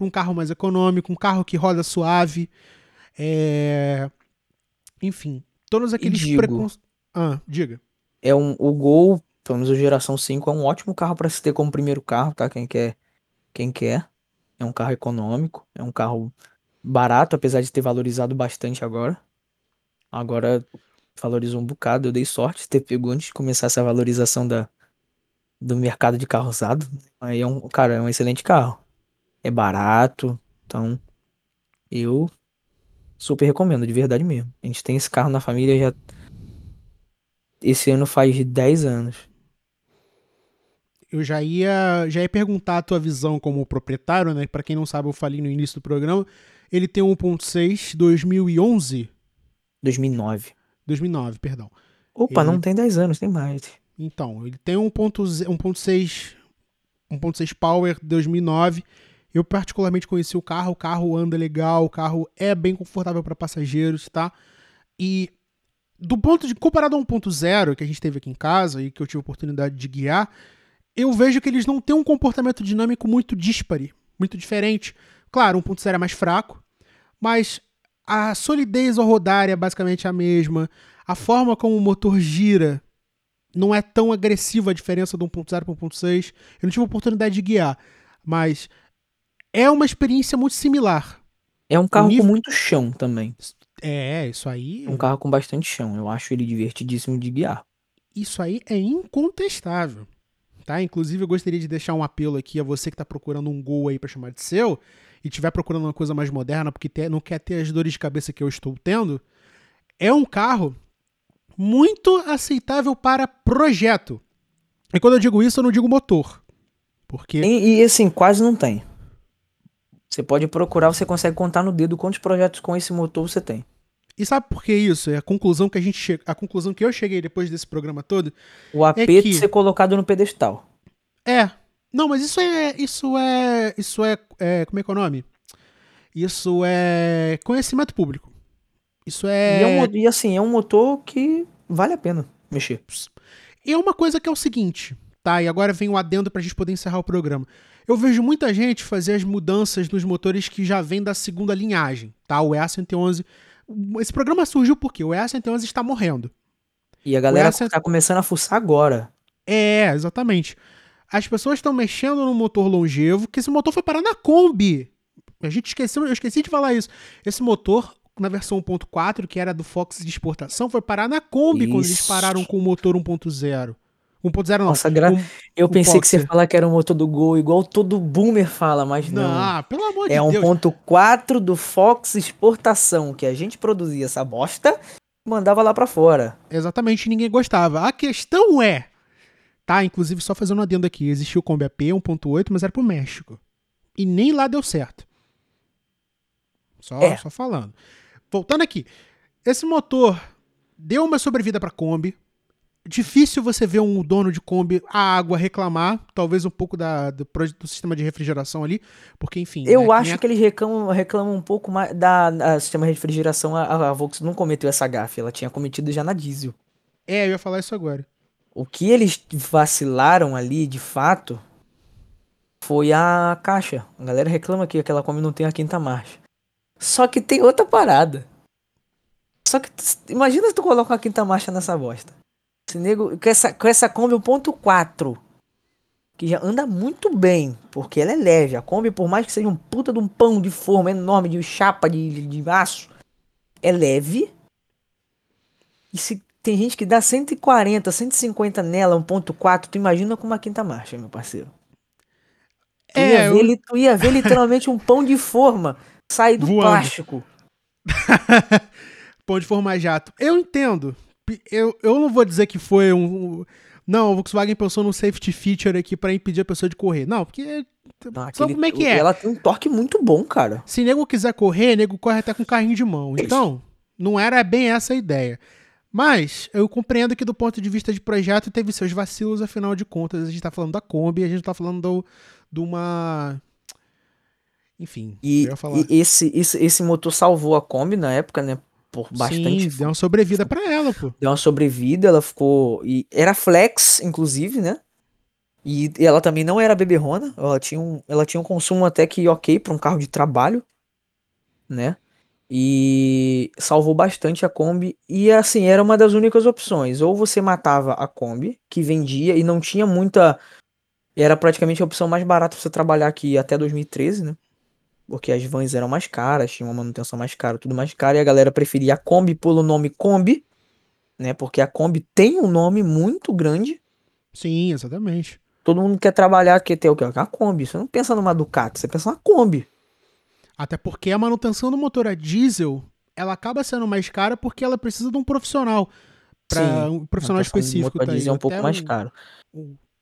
um carro mais econômico, um carro que roda suave, é... enfim, todos aqueles preconceitos. Ah, diga. É um, o Gol, pelo menos o geração 5, é um ótimo carro para se ter como primeiro carro, tá? Quem quer, quem quer. É um carro econômico, é um carro barato, apesar de ter valorizado bastante agora. Agora valorizou um bocado, eu dei sorte de ter pego antes de começar essa valorização da, do mercado de carro usado. Aí é um, cara, é um excelente carro. É barato, então eu super recomendo, de verdade mesmo. A gente tem esse carro na família já esse ano faz 10 anos. Eu já ia, já ia perguntar a tua visão como proprietário, né? Para quem não sabe, eu falei no início do programa. Ele tem um 1.6 2011, 2009. 2009, perdão. Opa, Ele- não tem 10 anos, tem mais. Então, ele tem um 1.6 1.6 Power 2009. Eu particularmente conheci o carro, o carro anda legal, o carro é bem confortável para passageiros, tá? E do ponto de comparado a 1.0 que a gente teve aqui em casa e que eu tive a oportunidade de guiar, eu vejo que eles não têm um comportamento dinâmico muito dispare, muito diferente. Claro, 1.0 é mais fraco, mas a solidez ao rodar é basicamente a mesma. A forma como o motor gira não é tão agressiva a diferença do 1.0 para 1.6. Eu não tive a oportunidade de guiar, mas é uma experiência muito similar. É um carro nível... com muito chão também. É, isso aí. Um carro com bastante chão. Eu acho ele divertidíssimo de guiar. Isso aí é incontestável tá? Inclusive, eu gostaria de deixar um apelo aqui a você que está procurando um Gol aí para chamar de seu e estiver procurando uma coisa mais moderna porque ter, não quer ter as dores de cabeça que eu estou tendo. É um carro muito aceitável para projeto. E quando eu digo isso, eu não digo motor. Porque. E, e assim, quase não tem. Você pode procurar, você consegue contar no dedo quantos projetos com esse motor você tem. E sabe por que isso? É a conclusão que a gente che... a conclusão que eu cheguei depois desse programa todo. O AP é que... ser colocado no pedestal. É. Não, mas isso é isso é isso é, é como é que é o nome? Isso é conhecimento público. Isso é e, é um, e assim, é um motor que vale a pena mexer. E é uma coisa que é o seguinte, tá? E agora vem o um adendo pra gente poder encerrar o programa. Eu vejo muita gente fazer as mudanças nos motores que já vêm da segunda linhagem, tá? O EA111 esse programa surgiu porque o EA111 está morrendo. E a galera está EA1... começando a fuçar agora. É, exatamente. As pessoas estão mexendo no motor longevo, que esse motor foi parar na Kombi. A gente esqueceu, eu esqueci de falar isso. Esse motor, na versão 1.4, que era do Fox de exportação, foi parar na Kombi isso. quando eles pararam com o motor 1.0. 1.0 não. Nossa, gra... um, eu pensei que você ia falar que era o motor do Gol, igual todo boomer fala, mas não. Não, pelo amor é de Deus. É 1.4 do Fox exportação, que a gente produzia essa bosta e mandava lá para fora. Exatamente, ninguém gostava. A questão é, tá, inclusive só fazendo um adendo aqui, existiu o Kombi AP 1.8, mas era pro México. E nem lá deu certo. Só, é. só falando. Voltando aqui. Esse motor deu uma sobrevida pra Kombi, difícil você ver um dono de Kombi a água reclamar, talvez um pouco da, do, do sistema de refrigeração ali, porque enfim. Eu né, acho a... que eles reclamam, reclamam um pouco mais da, da sistema de refrigeração. A, a Volkswagen não cometeu essa gafe, ela tinha cometido já na diesel. É, eu ia falar isso agora. O que eles vacilaram ali, de fato, foi a caixa. A galera reclama que aquela Kombi não tem a quinta marcha. Só que tem outra parada. Só que imagina se tu coloca uma quinta marcha nessa bosta. Esse nego, com essa, com essa Kombi 1.4, que já anda muito bem, porque ela é leve. A Kombi, por mais que seja um puta de um pão de forma enorme, de chapa de, de, de aço, é leve. E se tem gente que dá 140, 150 nela, 1.4, tu imagina com uma quinta marcha, meu parceiro. Tu, é, ia, ver, eu... tu ia ver literalmente um pão de forma sair do Voando. plástico. pão de forma jato. Eu entendo eu, eu não vou dizer que foi um. Não, o Volkswagen pensou num safety feature aqui para impedir a pessoa de correr. Não, porque. Não, aquele, como é que é? Ela tem um torque muito bom, cara. Se nego quiser correr, nego corre até com carrinho de mão. Então, não era bem essa a ideia. Mas eu compreendo que do ponto de vista de projeto teve seus vacilos, afinal de contas, a gente tá falando da Kombi, a gente tá falando do, de uma. Enfim. E, e esse, esse, esse motor salvou a Kombi na época, né? Por bastante. Sim, deu uma sobrevida para ela, pô. Deu uma sobrevida, ela ficou. E era flex, inclusive, né? E ela também não era beberrona, ela tinha um, ela tinha um consumo até que ok para um carro de trabalho, né? E salvou bastante a Kombi. E assim, era uma das únicas opções. Ou você matava a Kombi, que vendia e não tinha muita. Era praticamente a opção mais barata pra você trabalhar aqui até 2013, né? Porque as vans eram mais caras, tinha uma manutenção mais cara, tudo mais caro, e a galera preferia a Kombi pelo nome Kombi, né? Porque a Kombi tem um nome muito grande. Sim, exatamente. Todo mundo quer trabalhar, quer ter o quê? A Kombi. Você não pensa numa Ducati, você pensa na Kombi. Até porque a manutenção do motor a diesel, ela acaba sendo mais cara porque ela precisa de um profissional. Para um profissional específico. O motor a diesel é um pouco mais caro.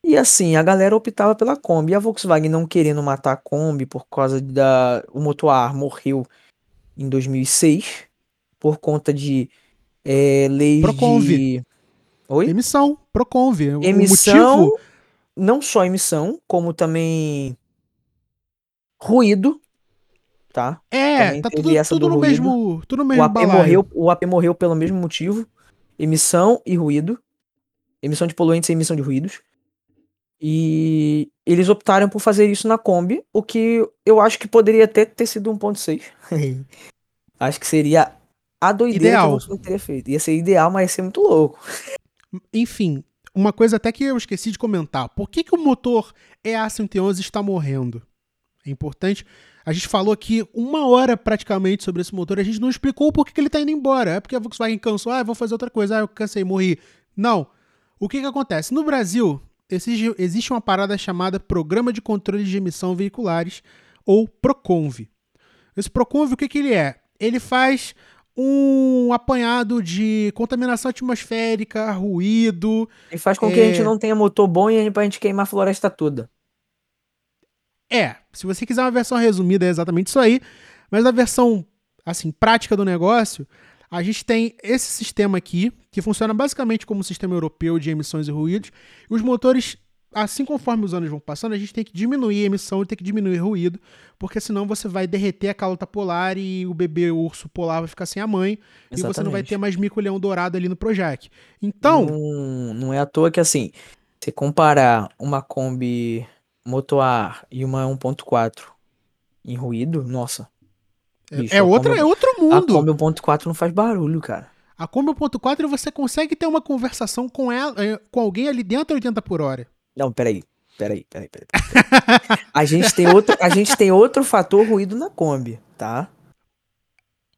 E assim, a galera optava pela Kombi. E a Volkswagen não querendo matar a Kombi por causa da. O motor A morreu em 2006 por conta de é, leis Proconv. de. Oi? Emissão, Proconv. Emissão. O motivo não só emissão, como também ruído, tá? É, Também tá tudo, tudo do no mesmo, tudo no O mesmo AP, balaio. morreu, o AP morreu pelo mesmo motivo. Emissão e ruído. Emissão de poluentes e emissão de ruídos. E eles optaram por fazer isso na Kombi, o que eu acho que poderia até ter sido 1.6. acho que seria a doideira Ideal. que Volkswagen teria feito. Ia ser ideal, mas ia ser muito louco. Enfim, uma coisa até que eu esqueci de comentar. Por que, que o motor EA111 está morrendo? É importante. A gente falou aqui uma hora praticamente sobre esse motor. A gente não explicou por que, que ele está indo embora. É porque a Volkswagen cansou. Ah, vou fazer outra coisa. Ah, eu cansei, morri. Não. O que, que acontece? No Brasil, exige- existe uma parada chamada Programa de Controle de Emissão Veiculares, ou PROCONV. Esse PROCONV, o que, que ele é? Ele faz um apanhado de contaminação atmosférica, ruído, E faz com que a É. gente não tenha motor bom e a gente queimar a floresta toda. É, se você quiser uma versão resumida, é exatamente isso aí. Mas a versão, assim, prática do negócio, a gente tem esse sistema aqui, que funciona basicamente como um sistema europeu de emissões e ruídos. E os motores, assim conforme os anos vão passando, a gente tem que diminuir a emissão e tem que diminuir o ruído, porque senão você vai derreter a calota polar e o bebê urso polar vai ficar sem a mãe, e você não vai Exatamente. ter mais mico-leão dourado ali no Projac. Então, Não, não é à toa que assim, você comparar uma Kombi Moto A e uma 1.4 em ruído, nossa. Bicho, é, a outra, Kombi- é outro A mundo. Kombi 1.4 não faz barulho, cara. A Kombi 1.4 você consegue ter uma conversação com ela, eh, com alguém ali dentro a 80 por hora. Não, peraí. Peraí, peraí, peraí. a, gente tem outro, a gente tem outro fator ruído na Kombi, tá?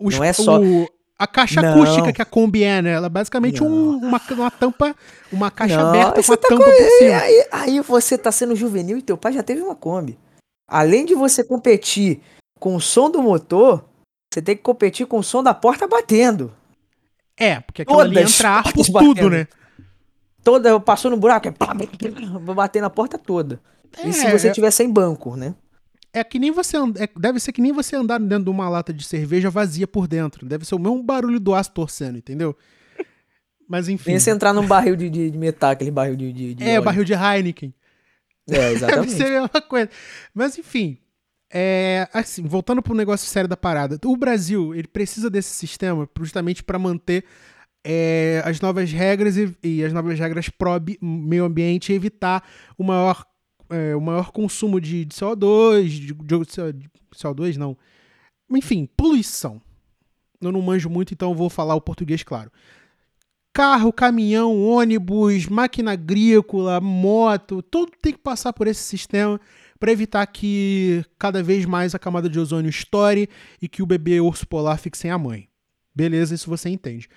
Os- Não é só- o- a caixa Não. acústica que a Kombi é, né? Ela é basicamente um- uma, uma tampa, uma caixa Não, aberta com a tá tampa com- por cima. Aí, aí você tá sendo juvenil e teu pai já teve uma Kombi. Além de você competir com o som do motor, você tem que competir com o som da porta batendo. É, porque aquilo ali Todas entra ar por portas tudo, batendo. né? Toda, passou no buraco, é bater na porta toda. E se você É, tiver sem banco, né? é que nem você and- é- deve ser que nem você andar dentro de uma lata de cerveja vazia por dentro. Deve ser o mesmo barulho do aço torcendo, entendeu? Mas enfim. Nem se entrar num barril de, de, de metal, aquele barril de, de, de É, óleo. barril de Heineken. É, Deve exatamente. ser a mesma coisa. Mas enfim, é, assim, voltando pro negócio sério da parada. O Brasil, ele precisa desse sistema justamente para manter é, as novas regras e, e as novas regras bi- meio ambiente e evitar o maior, é, o maior consumo de, de CO2, de, de- de CO2 não. Enfim, poluição. Eu não manjo muito, então vou falar o português claro. Carro, caminhão, ônibus, máquina agrícola, moto, tudo tem que passar por esse sistema para evitar que cada vez mais a camada de ozônio estoure e que o bebê urso polar fique sem a mãe. Beleza, isso você entende.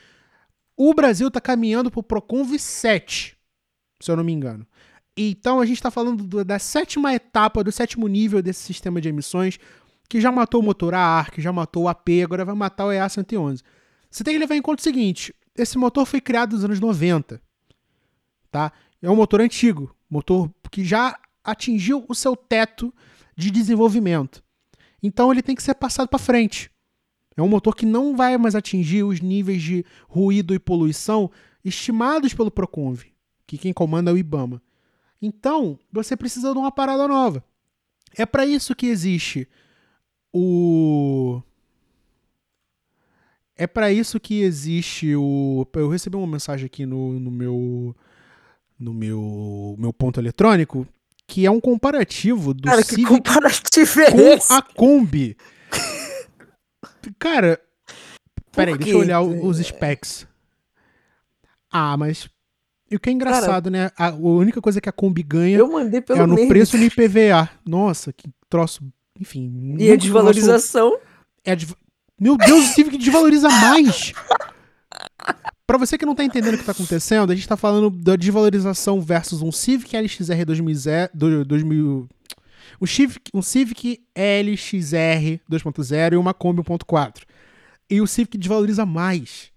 O Brasil está caminhando para o Proconv 7, se eu não me engano. Então a gente está falando do- da sétima etapa, do sétimo nível desse sistema de emissões, que já matou o motor AR, que já matou o AP, agora vai matar o EA111. Você tem que levar em conta o seguinte: esse motor foi criado nos anos 90. Tá? É um motor antigo, motor que já atingiu o seu teto de desenvolvimento. Então ele tem que ser passado para frente. É um motor que não vai mais atingir os níveis de ruído e poluição estimados pelo Proconv, que quem comanda é o IBAMA. Então, você precisa de uma parada nova. É para isso que existe o é para isso que existe o. Eu recebi uma mensagem aqui no, no meu no meu meu ponto eletrônico que é um comparativo do Cara, que Civic comparativo é com esse? a Kombi. Cara, peraí, deixa eu olhar os specs. Ah, mas e o que é engraçado, né? A, a única coisa que a Kombi ganha Eu mandei pelo é no meme. preço no IPVA. Nossa, que troço. Enfim. E a desvalorização. é de- Meu Deus, o Civic desvaloriza mais. Pra você que não tá entendendo o que tá acontecendo, a gente tá falando da desvalorização versus um Civic LXR 2000, do- 2000 um Civic, um Civic LXR 2.0 e uma Kombi 1.4. E o Civic desvaloriza mais.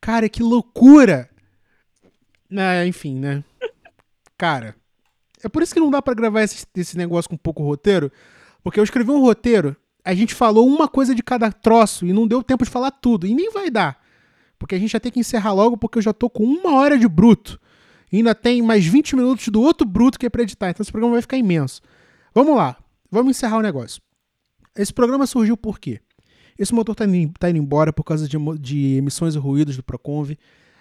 Cara, que loucura! É, enfim, né? Cara, é por isso que não dá pra gravar esse, esse negócio com pouco roteiro, porque eu escrevi um roteiro, a gente falou uma coisa de cada troço e não deu tempo de falar tudo, e nem vai dar. Porque a gente já tem que encerrar logo, porque eu já tô com uma hora de bruto. E ainda tem mais 20 minutos do outro bruto que é pra editar, então esse programa vai ficar imenso. Vamos lá, vamos encerrar o negócio. Esse programa surgiu por quê? Esse motor tá indo, tá indo embora por causa de, de emissões e ruídos do Proconv.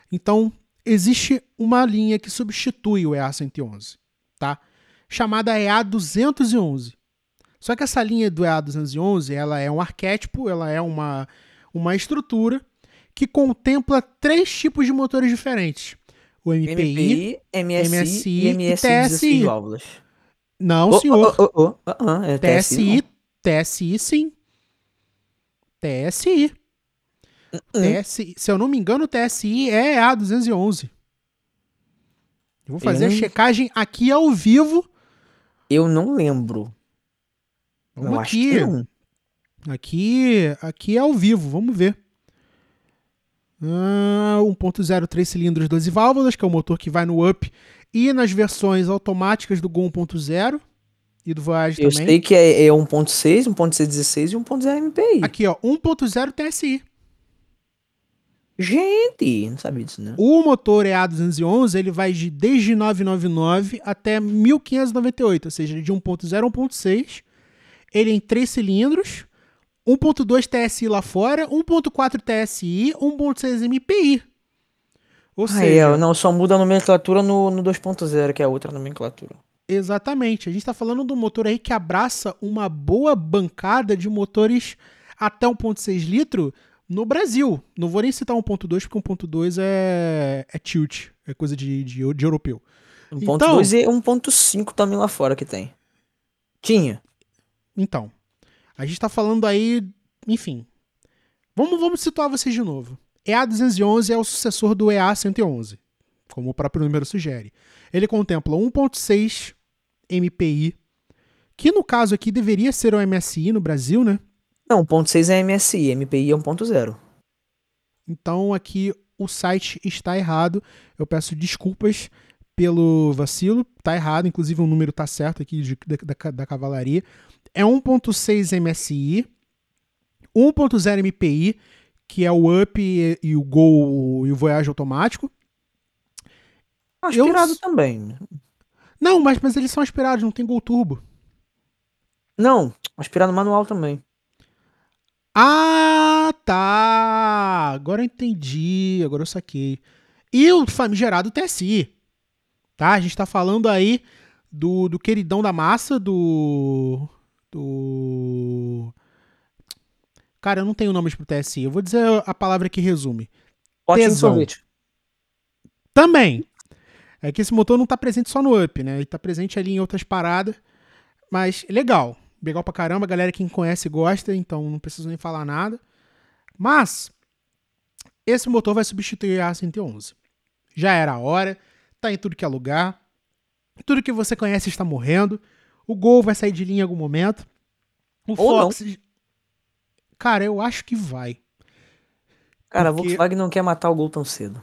Então, existe uma linha que substitui o EA111, tá? Chamada EA211. Só que essa linha do EA211, ela é um arquétipo, ela é uma, uma estrutura que contempla três tipos de motores diferentes. O MPI, MPI MSI, MSI e e MSI TSI. 16 válvulas. Não, Oh, senhor. oh, oh, ah, é TSI. TSI, TSI sim. TSI. não. TSI. Se eu não me engano, o TSI é A211. Eu vou fazer Eu a checagem aqui ao vivo. Eu não lembro. Vamos eu acho aqui. que não. Aqui, aqui é ao vivo, vamos ver. Ah, 1.0 3 cilindros 12 válvulas, que é o motor que vai no up e nas versões automáticas do Gol 1.0 e do Voyage Eu também. sei que é, é 1.6, 1.616 e 1.0 MPI. Aqui, ó, 1.0 TSI. Gente, não sabia disso, né? O motor EA211, ele vai de desde 999 até 1598, ou seja, de 1.0 a 1.6. Ele é em 3 cilindros, 1.2 TSI lá fora, 1.4 TSI, 1.6 MPI. Ou Ah, seja, é, não, só muda a nomenclatura no, no 2.0, que é outra nomenclatura. exatamente, a gente está falando de um motor aí que abraça uma boa bancada de motores até 1.6 litro no Brasil. Não vou nem citar 1.2, porque 1.2 é, é tilt, é coisa de, de, de europeu. 1.2 e 1.5 também lá fora que tem. Tinha. Então, a gente tá falando aí, enfim. Vamos, vamos situar vocês de novo. EA211 é o sucessor do EA111, como o próprio número sugere. Ele contempla 1.6 MPI, que no caso aqui deveria ser o MSI no Brasil, né? Não, 1.6 é MSI, MPI é 1.0. Então aqui o site está errado. Eu peço desculpas pelo vacilo. Tá errado, inclusive o número tá certo aqui de- da, da- da cavalaria. É 1.6 MSI, 1.0 MPI, que é o Up e, e o Gol e o Voyage automático. Aspirado Eu- também. Não, mas, mas eles são aspirados, não tem Gol Turbo. Não, aspirado manual também. Ah, tá. Agora eu entendi, agora eu saquei. E o famigerado TSI. Tá? A gente tá falando aí do, do queridão da massa, do. Do. Cara, eu não tenho nomes pro TSI. Eu vou dizer a palavra que resume. Tesão. sorvete. Também. É que esse motor não tá presente só no up, né? Ele tá presente ali em outras paradas. Mas legal. Legal pra caramba. A galera quem conhece gosta, então não preciso nem falar nada. Mas esse motor vai substituir a A111. Já era a hora. Tá em tudo que é lugar. Tudo que você conhece está morrendo. O Gol vai sair de linha em algum momento. O Ou não. Fox. Cara, eu acho que vai. Cara, a Porque- Volkswagen não quer matar o Gol tão cedo.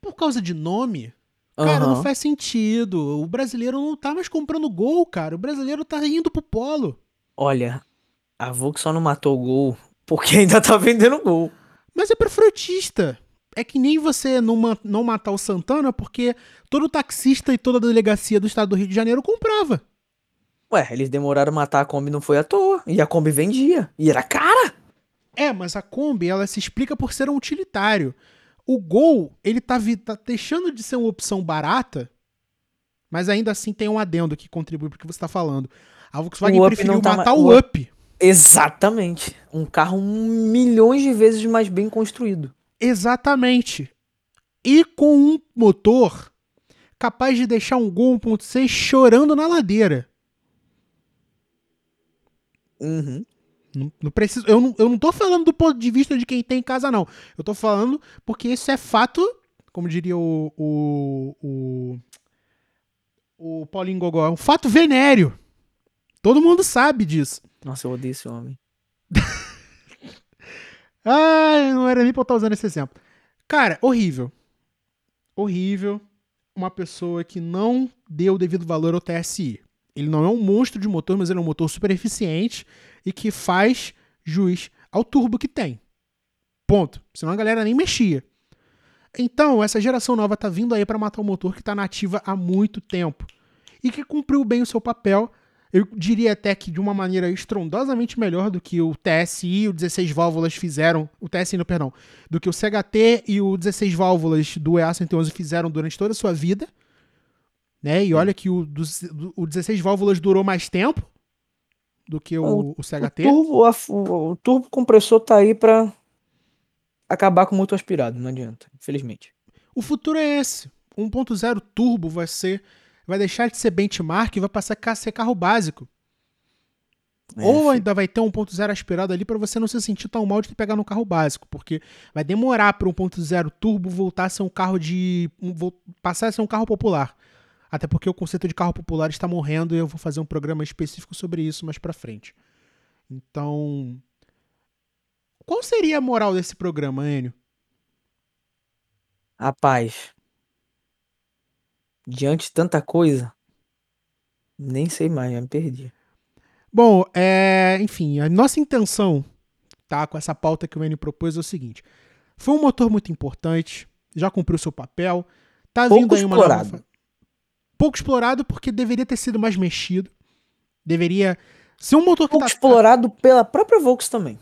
Por causa de nome, Cara, Aham. não faz sentido. O brasileiro não tá mais comprando gol, cara. O brasileiro tá indo pro polo. Olha, a Volkswagen só não matou o Gol porque ainda tá vendendo Gol. Mas é pra frutista. É que nem você não, ma- não matar o Santana, porque todo taxista e toda delegacia do estado do Rio de Janeiro comprava. Ué, eles demoraram a matar a Kombi, não foi à toa. E a Kombi vendia. E era cara. É, mas a Kombi, ela se explica por ser um utilitário. O Gol, ele tá, tá deixando de ser uma opção barata, mas ainda assim tem um adendo que contribui pro que você tá falando. A Volkswagen O Up preferiu tá matar ma- o o Up. Exatamente. Um carro milhões de vezes mais bem construído. Exatamente. E com um motor capaz de deixar um Gol 1.6 chorando na ladeira. Uhum. Não, não preciso, eu, não, eu não tô falando do ponto de vista de quem tem em casa, não. Eu tô falando porque isso é fato, como diria o. O, o, o Paulinho Gogó, é um fato venéreo. Todo mundo sabe disso. Nossa, eu odeio esse homem. Ah, não era nem pra eu estar usando esse exemplo. Cara, horrível. Horrível. Uma pessoa que não deu o devido valor ao TSI. Ele não é um monstro de motor, mas ele é um motor super eficiente e que faz jus ao turbo que tem. Ponto. Senão a galera nem mexia. Então, essa geração nova tá vindo aí para matar um motor que tá nativa há muito tempo e que cumpriu bem o seu papel. Eu diria até que de uma maneira estrondosamente melhor do que o TSI e o 16 válvulas fizeram, o TSI, não, perdão, do que o CHT e o 16 válvulas do EA111 fizeram durante toda a sua vida. Né? E olha que o, do, o 16 válvulas durou mais tempo do que o, o, o CHT. O turbo, a, o, turbo compressor tá aí para acabar com o motor aspirado, não adianta, infelizmente. O futuro é esse. 1.0 turbo vai ser vai deixar de ser benchmark e vai passar a ser carro básico. É, Ou ainda vai ter um 1.0 aspirado ali para você não se sentir tão mal de ter pegar no carro básico, porque vai demorar para um 1.0 turbo voltar a ser um carro de um, passar a ser um carro popular. Até porque o conceito de carro popular está morrendo e eu vou fazer um programa específico sobre isso mais para frente. Então, qual seria a moral desse programa, Enio? Rapaz, diante de tanta coisa, nem sei mais, me perdi. Bom, é, enfim, a nossa intenção, tá, com essa pauta que o N propôs é o seguinte: foi um motor muito importante, já cumpriu seu papel, tá Pouco vindo aí uma explorado. nova pouco explorado porque deveria ter sido mais mexido. Deveria ser um motor que pouco tá... explorado pela própria Volks também.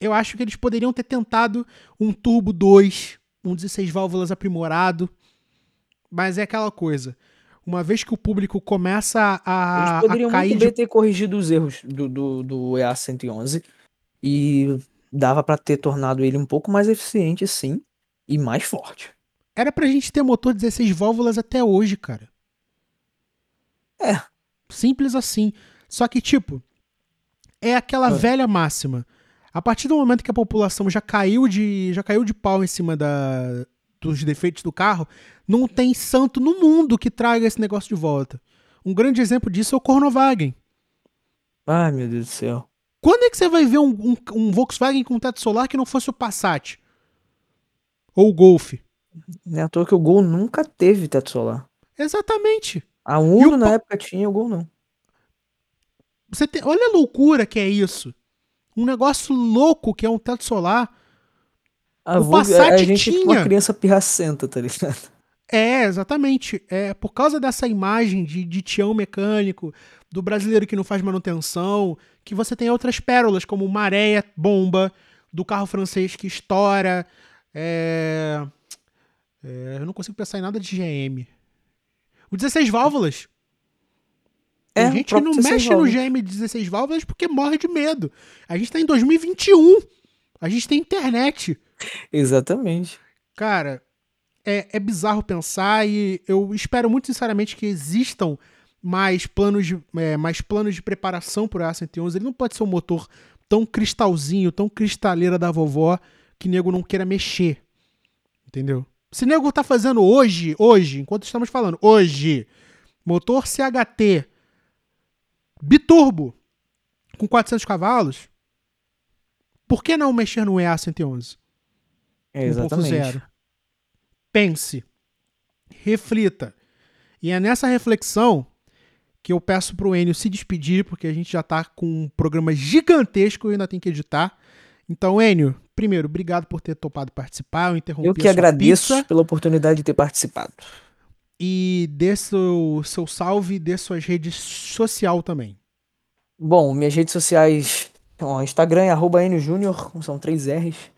Eu acho que eles poderiam ter tentado um Turbo 2, um 16 válvulas aprimorado, mas é aquela coisa. Uma vez que o público começa a, Eles poderiam a cair muito bem de... ter corrigido os erros do, do, do EA111 e dava para ter tornado ele um pouco mais eficiente, sim, e mais forte. Era pra gente ter motor 16 válvulas até hoje, cara. É. Simples assim. Só que, tipo, é aquela é. velha máxima. A partir do momento que a população já caiu de, já caiu de pau em cima da, dos defeitos do carro, não tem santo no mundo que traga esse negócio de volta. Um grande exemplo disso é o Cornovagen. Ai, meu Deus do céu. Quando é que você vai ver um, um, um Volkswagen com teto solar que não fosse o Passat? Ou o Golf? Não é à toa que o Gol nunca teve teto solar. Exatamente. A Uno na época tinha, o Gol não. Você tem, olha a loucura que é isso. Um negócio louco que é um teto solar. A, o Passat a gente tinha. É tipo uma criança pirracenta, tá ligado? É, exatamente. É por causa dessa imagem de, de tião mecânico, do brasileiro que não faz manutenção, que você tem outras pérolas, como maré bomba, do carro francês que estoura. É... É, eu não consigo pensar em nada de GM. O 16 válvulas. É, gente que não mexe válvulas. no GM 16 válvulas porque morre de medo. A gente tá em 2021. A gente tem internet. Exatamente. Cara, é, é bizarro pensar e eu espero muito sinceramente que existam mais planos de, é, mais planos de preparação pro A111. Ele não pode ser um motor tão cristalzinho, tão cristaleira da vovó que nego não queira mexer. Entendeu? Se nego tá fazendo hoje, hoje, enquanto estamos falando, hoje, motor CHT biturbo com 400 cavalos, por que não mexer no EA111? É exatamente. Pense, reflita. E é nessa reflexão que eu peço pro Enio se despedir, porque a gente já tá com um programa gigantesco e ainda tem que editar. Então, Enio, primeiro, obrigado por ter topado participar. Eu interrompi Eu que agradeço pizza. pela oportunidade de ter participado. E dê seu, seu salve e dê suas redes social também. Bom, minhas redes sociais. Ó, Instagram é arroba Enio Júnior, são três R's.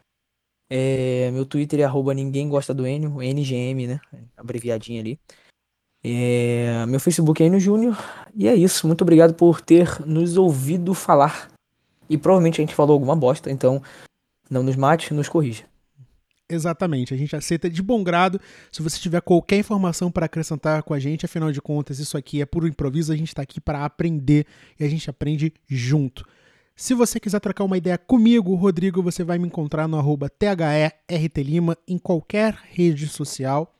É, meu Twitter é arroba ninguém gosta do Enio, NGM, né? Abreviadinho ali. É, meu Facebook é Enio Júnior. E é isso. Muito obrigado por ter nos ouvido falar e provavelmente a gente falou alguma bosta, então não nos mate, nos corrija. Exatamente, a gente aceita de bom grado. Se você tiver qualquer informação para acrescentar com a gente, afinal de contas, isso aqui é puro improviso, a gente está aqui para aprender e a gente aprende junto. Se você quiser trocar uma ideia comigo, Rodrigo, você vai me encontrar no arroba THERTLima em qualquer rede social.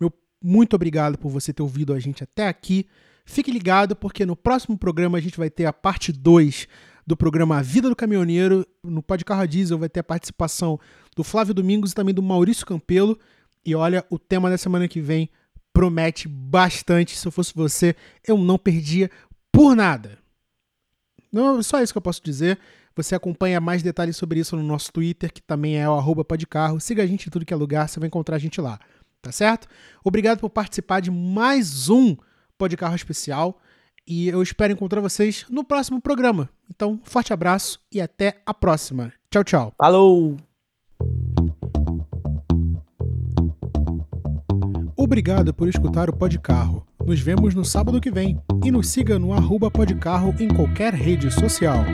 Meu muito obrigado por você ter ouvido a gente até aqui. Fique ligado, porque no próximo programa a gente vai ter a parte 2 do programa A Vida do Caminhoneiro. No Pod Carro a Diesel vai ter a participação do Flávio Domingos e também do Maurício Campelo. E olha, o tema da semana que vem promete bastante. Se eu fosse você, eu não perdia por nada. Não, só isso que eu posso dizer. Você acompanha mais detalhes sobre isso no nosso Twitter, que também é o arroba podcarro. Siga a gente em tudo que é lugar, você vai encontrar a gente lá. Tá certo? Obrigado por participar de mais um Podcarro especial. E eu espero encontrar vocês no próximo programa. Então, forte abraço e até a próxima. Tchau, tchau. Falou! Obrigado por escutar o Podcarro. Nos vemos no sábado que vem e nos siga no arroba Podcarro em qualquer rede social.